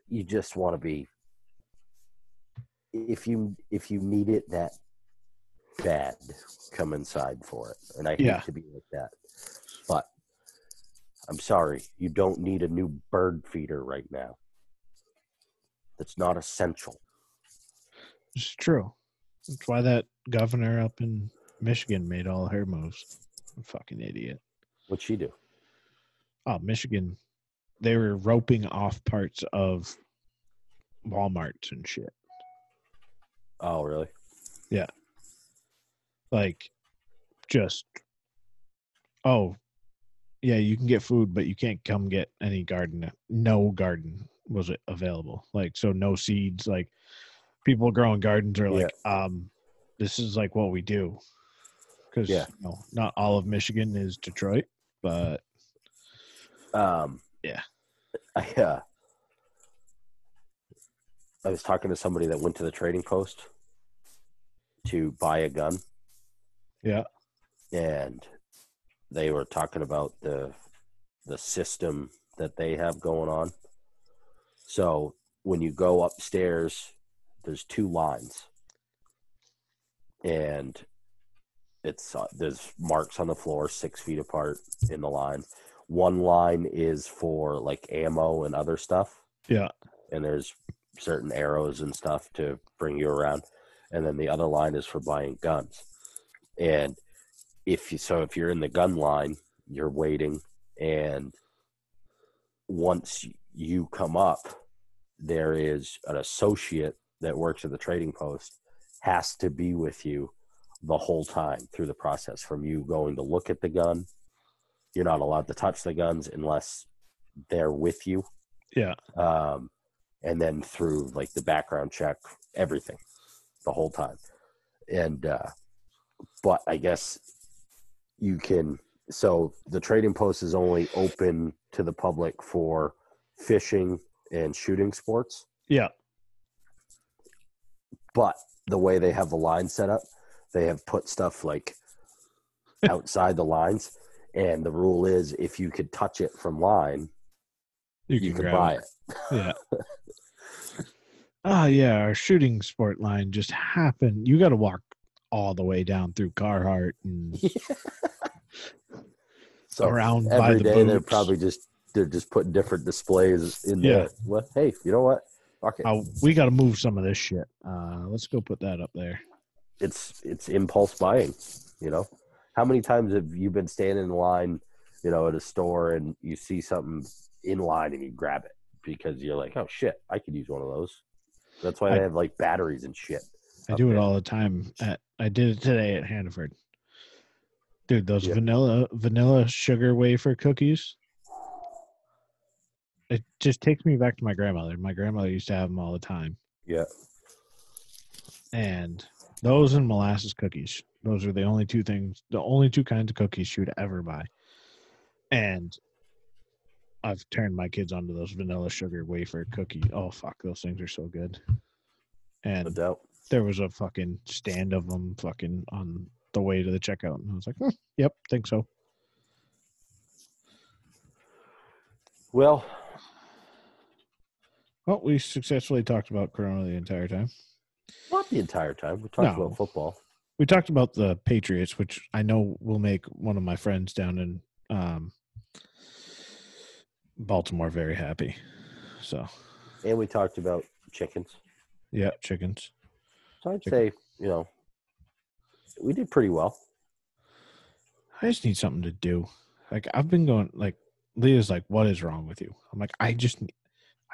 you just want to be. If you if you need it that bad, come inside for it. And I hate Yeah. to be like that, but I'm sorry, you don't need a new bird feeder right now. That's not essential. It's true. That's why that governor up in Michigan made all her moves. Fucking idiot. What'd she do? Oh, Michigan. They were roping off parts of Walmarts and shit. Oh, really? Yeah. Like, just, oh, yeah, you can get food, but you can't come get any garden. No garden was available. Like, so no seeds. Like, people growing gardens are like, um, this is like what we do. Because, Yeah. you know, not all of Michigan is Detroit, but Um, Yeah. I, uh, I was talking to somebody that went to the trading post to buy a gun. Yeah. And they were talking about the the system that they have going on. So when you go upstairs, there's two lines, and it's uh, there's marks on the floor six feet apart in the line. One line is for like ammo and other stuff, yeah. and there's certain arrows and stuff to bring you around, and then the other line is for buying guns. And if you so if you're in the gun line, you're waiting, and once you come up, there is an associate that works at the trading post has to be with you the whole time through the process from you going to look at the gun you're not allowed to touch the guns unless they're with you Yeah. um, and then through like the background check everything the whole time and uh, but i guess you can so the trading post is only open to the public for fishing and shooting sports Yeah. But the way they have the line set up, they have put stuff like outside the lines. And the rule is if you could touch it from line, You you, can, can buy it. it. Yeah. Ah, yeah. Our shooting sport line just happened. You got to walk all the way down through Carhartt and So around by every the day they're probably just they're just putting different displays in Yeah. there. Well, hey, you know what? Fuck it. Oh, we got to move some of this shit. Uh, let's go put that up there. It's it's impulse buying. You know, how many times have you been standing in line, you know, at a store and you see something in line and you grab it because you're like, oh shit, I could use one of those. That's why I- they have like batteries and shit. I do it there. all the time. At I did it today at Hannaford. Dude, those Yeah. vanilla vanilla sugar wafer cookies. It just takes me back to my grandmother. My grandmother used to have them all the time. Yeah. And those and molasses cookies. Those are the only two things, the only two kinds of cookies you'd ever buy. And I've turned my kids onto those vanilla sugar wafer cookie. Oh fuck, those things are so good. No And doubt. there was a fucking stand of them fucking on the way to the checkout and i was like "Hmm, yep think so Well, well we successfully talked about corona the entire time not the entire time. We talked No. about football. we talked about the patriots which i know will make one of my friends down in um baltimore very happy so And we talked about chickens. yeah chickens So I'd say, you know, we did pretty well. i just need something to do like i've been going like leah's like what is wrong with you i'm like i just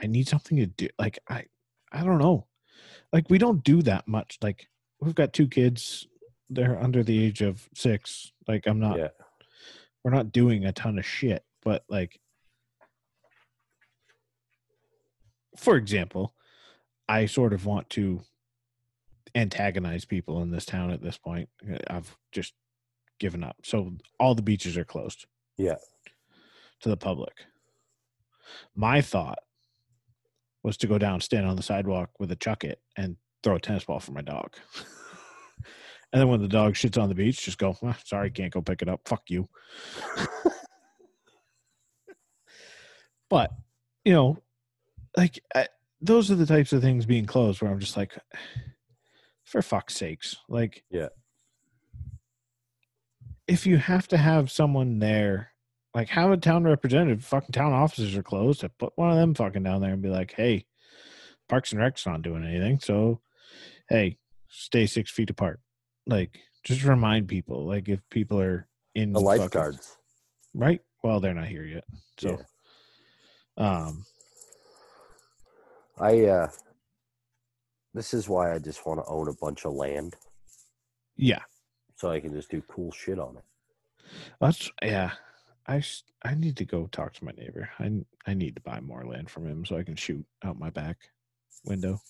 i need something to do like i i don't know like we don't do that much like we've got two kids they're under the age of six like i'm not yeah. we're not doing a ton of shit but like for example i sort of want to antagonize people in this town at this point uh, i've just given up so all the beaches are closed Yeah. to the public my thought was to go down stand on the sidewalk with a chuck it and throw a tennis ball for my dog And then when the dog shits on the beach, just go, "Ah, sorry, can't go pick it up. Fuck you. but, you know, like I, those are the types of things being closed where I'm just like, for fuck's sakes. Like, Yeah. If you have to have someone there, like have a town representative, fucking town offices are closed. I put one of them fucking down there and be like, hey, Parks and Rec's not doing anything. So, hey, stay six feet apart. Like, just remind people. Like, if people are in The fucking- lifeguards. right? Well, they're not here yet. So, um, I uh this is why I just want to own a bunch of land yeah, so I can just do cool shit on it. that's yeah. I s- I need to go talk to my neighbor. I I need to buy more land from him so I can shoot out my back window.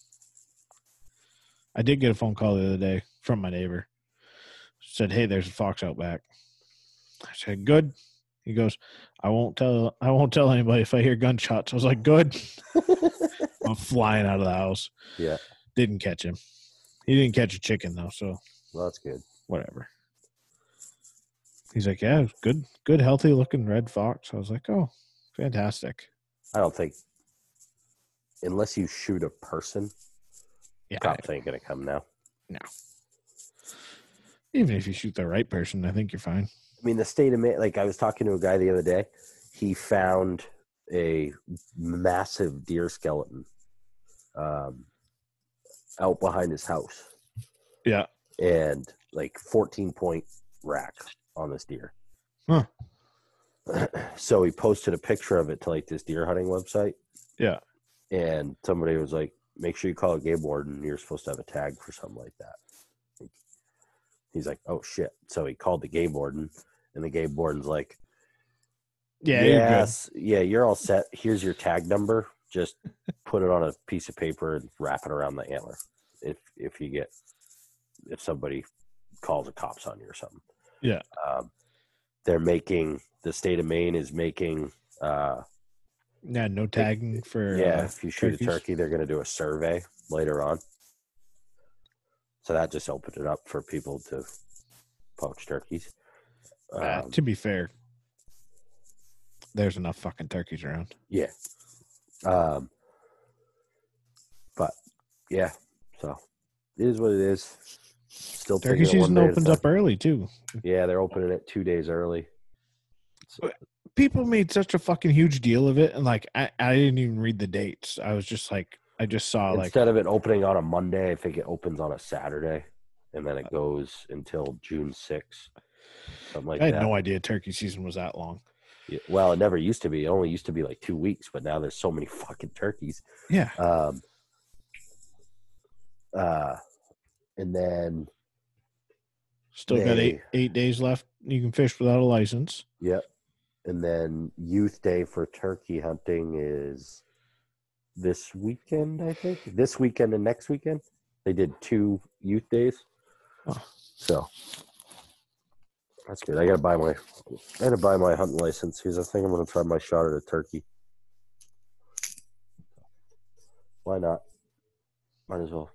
I did get a phone call the other day from my neighbor. Said, "Hey, there's a fox out back." I said, "Good." He goes, "I won't tell. I won't tell anybody if I hear gunshots." I was like, "Good." I'm flying out of the house. Yeah. Didn't catch him. He didn't catch a chicken though, so Well, that's good. whatever. He's like, yeah, good, good, healthy looking red fox. I was like, oh, fantastic. I don't think unless you shoot a person, Yeah, cops ain't gonna come now. No. Even if you shoot the right person, I think you're fine. I mean, the state of Ma- like I was talking to a guy the other day. He found a massive deer skeleton um, out behind his house, Yeah, and like 14 point rack on this deer. Huh. so he posted a picture of it to like this deer hunting website. Yeah. And somebody was like, "Make sure you call a game warden. You're supposed to have a tag for something like that." He's like, "Oh shit!" So he called the game warden, and the game warden's like, yeah, you're yes, yeah, you're all set. Here's your tag number. Just put it on a piece of paper and wrap it around the antler. If if you get if somebody calls the cops on you or something. Yeah. Um, they're making the state of Maine is making uh Yeah, no tagging for yeah, uh, if you shoot turkeys? a turkey, they're gonna do a survey later on. So that just opened it up for people to poach turkeys. Uh, Um, to be fair, there's enough fucking turkeys around. Yeah. Um, but yeah, so it is what it is. Still Turkey taking it one season day at a opens up early too. Yeah, they're opening it two days early. So, People made such a fucking huge deal of it, and like I, I didn't even read the dates. I was just like, I just saw like instead of it opening on a Monday, I think it opens on a Saturday, and then it goes until June sixth, something like I had that. no idea turkey season was that long. Yeah, well, it never used to be. It only used to be like two weeks, but now there's so many fucking turkeys. Yeah, Um, uh, and then still got eight eight days left. You can fish without a license. Yep. And then Youth Day for turkey hunting is this weekend, I think. This weekend and next weekend. They did two youth days. Oh. So that's good. I gotta buy my I gotta buy my hunting license because I think I'm gonna try my shot at a turkey. Why not? Might as well.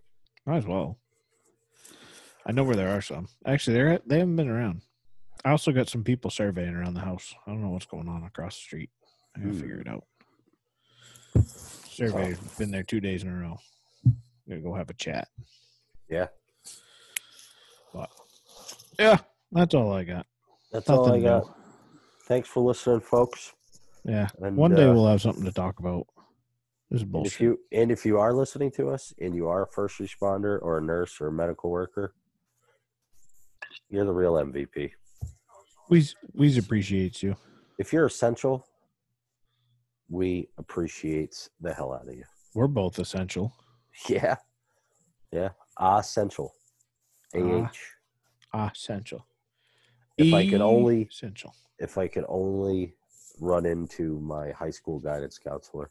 Might as well. I know where there are some. Actually, they're they haven't been around. I also got some people surveying around the house. I don't know what's going on across the street. I gotta Hmm. figure it out. Survey's been there two days in a row. Gonna go have a chat. Yeah. But yeah, that's all I got. That's all I Nothing new. got. Thanks for listening, folks. Yeah, And, one day uh, we'll have something to talk about. This is bullshit. if you and if you are listening to us and you are a first responder or a nurse or a medical worker, you're the real MVP. Weez Weez appreciates you. If you're essential, we appreciate the hell out of you. We're both essential. Yeah. Yeah. Essential. AH. Ah, essential. If I could only essential. if I could only run into my high school guidance counselor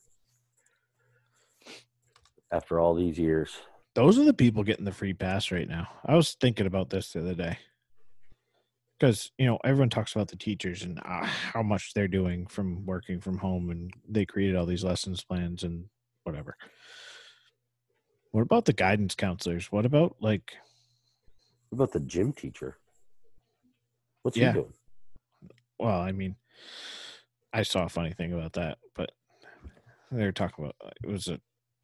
after all these years. Those are the people getting the free pass right now. I was thinking about this the other day because you know everyone talks about the teachers and uh, how much they're doing from working from home, and they created all these lessons plans and whatever. What about the guidance counselors? What about like What about the gym teacher? What's Yeah. he doing? Well, I mean, I saw a funny thing about that, but they were talking about uh, it was a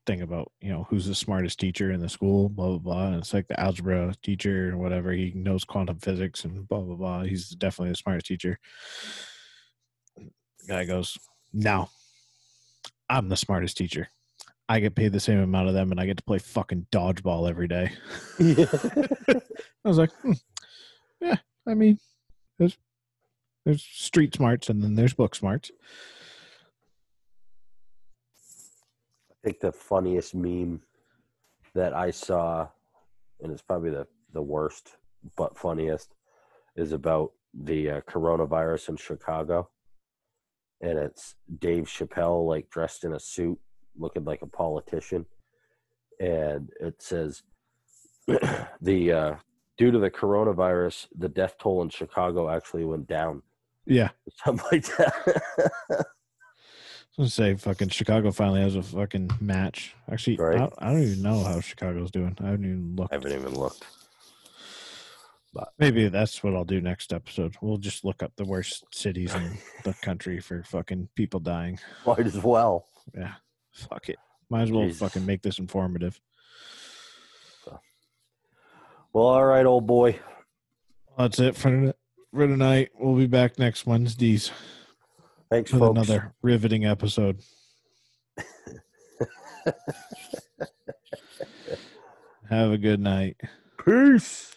thing about you know who's the smartest teacher in the school, blah blah blah. And it's like the algebra teacher or whatever. He knows quantum physics and blah blah blah. He's definitely the smartest teacher. Guy goes, "No, I'm the smartest teacher. I get paid the same amount of them, and I get to play fucking dodgeball every day." I was like, hmm. yeah, I mean, there's there's street smarts and then there's book smarts. I think the funniest meme that I saw, and it's probably the, the worst but funniest, is about the uh, coronavirus in Chicago. And it's Dave Chappelle, like dressed in a suit, looking like a politician. And it says, the uh, due to the coronavirus, the death toll in Chicago actually went down. Yeah, Something like that. Gonna say fucking Chicago finally has a fucking match. Actually, Right. I, I don't even know how Chicago's doing. I haven't even looked. I haven't even looked. But Maybe that's what I'll do next episode. We'll just look up the worst cities in the country for fucking people dying. Might as well. Yeah, fuck it. Might as well Jesus. fucking make this informative. Well, all right, old boy. That's it for for tonight. We'll be back next Wednesdays Thanks, with folks. another riveting episode. Have a good night. Peace.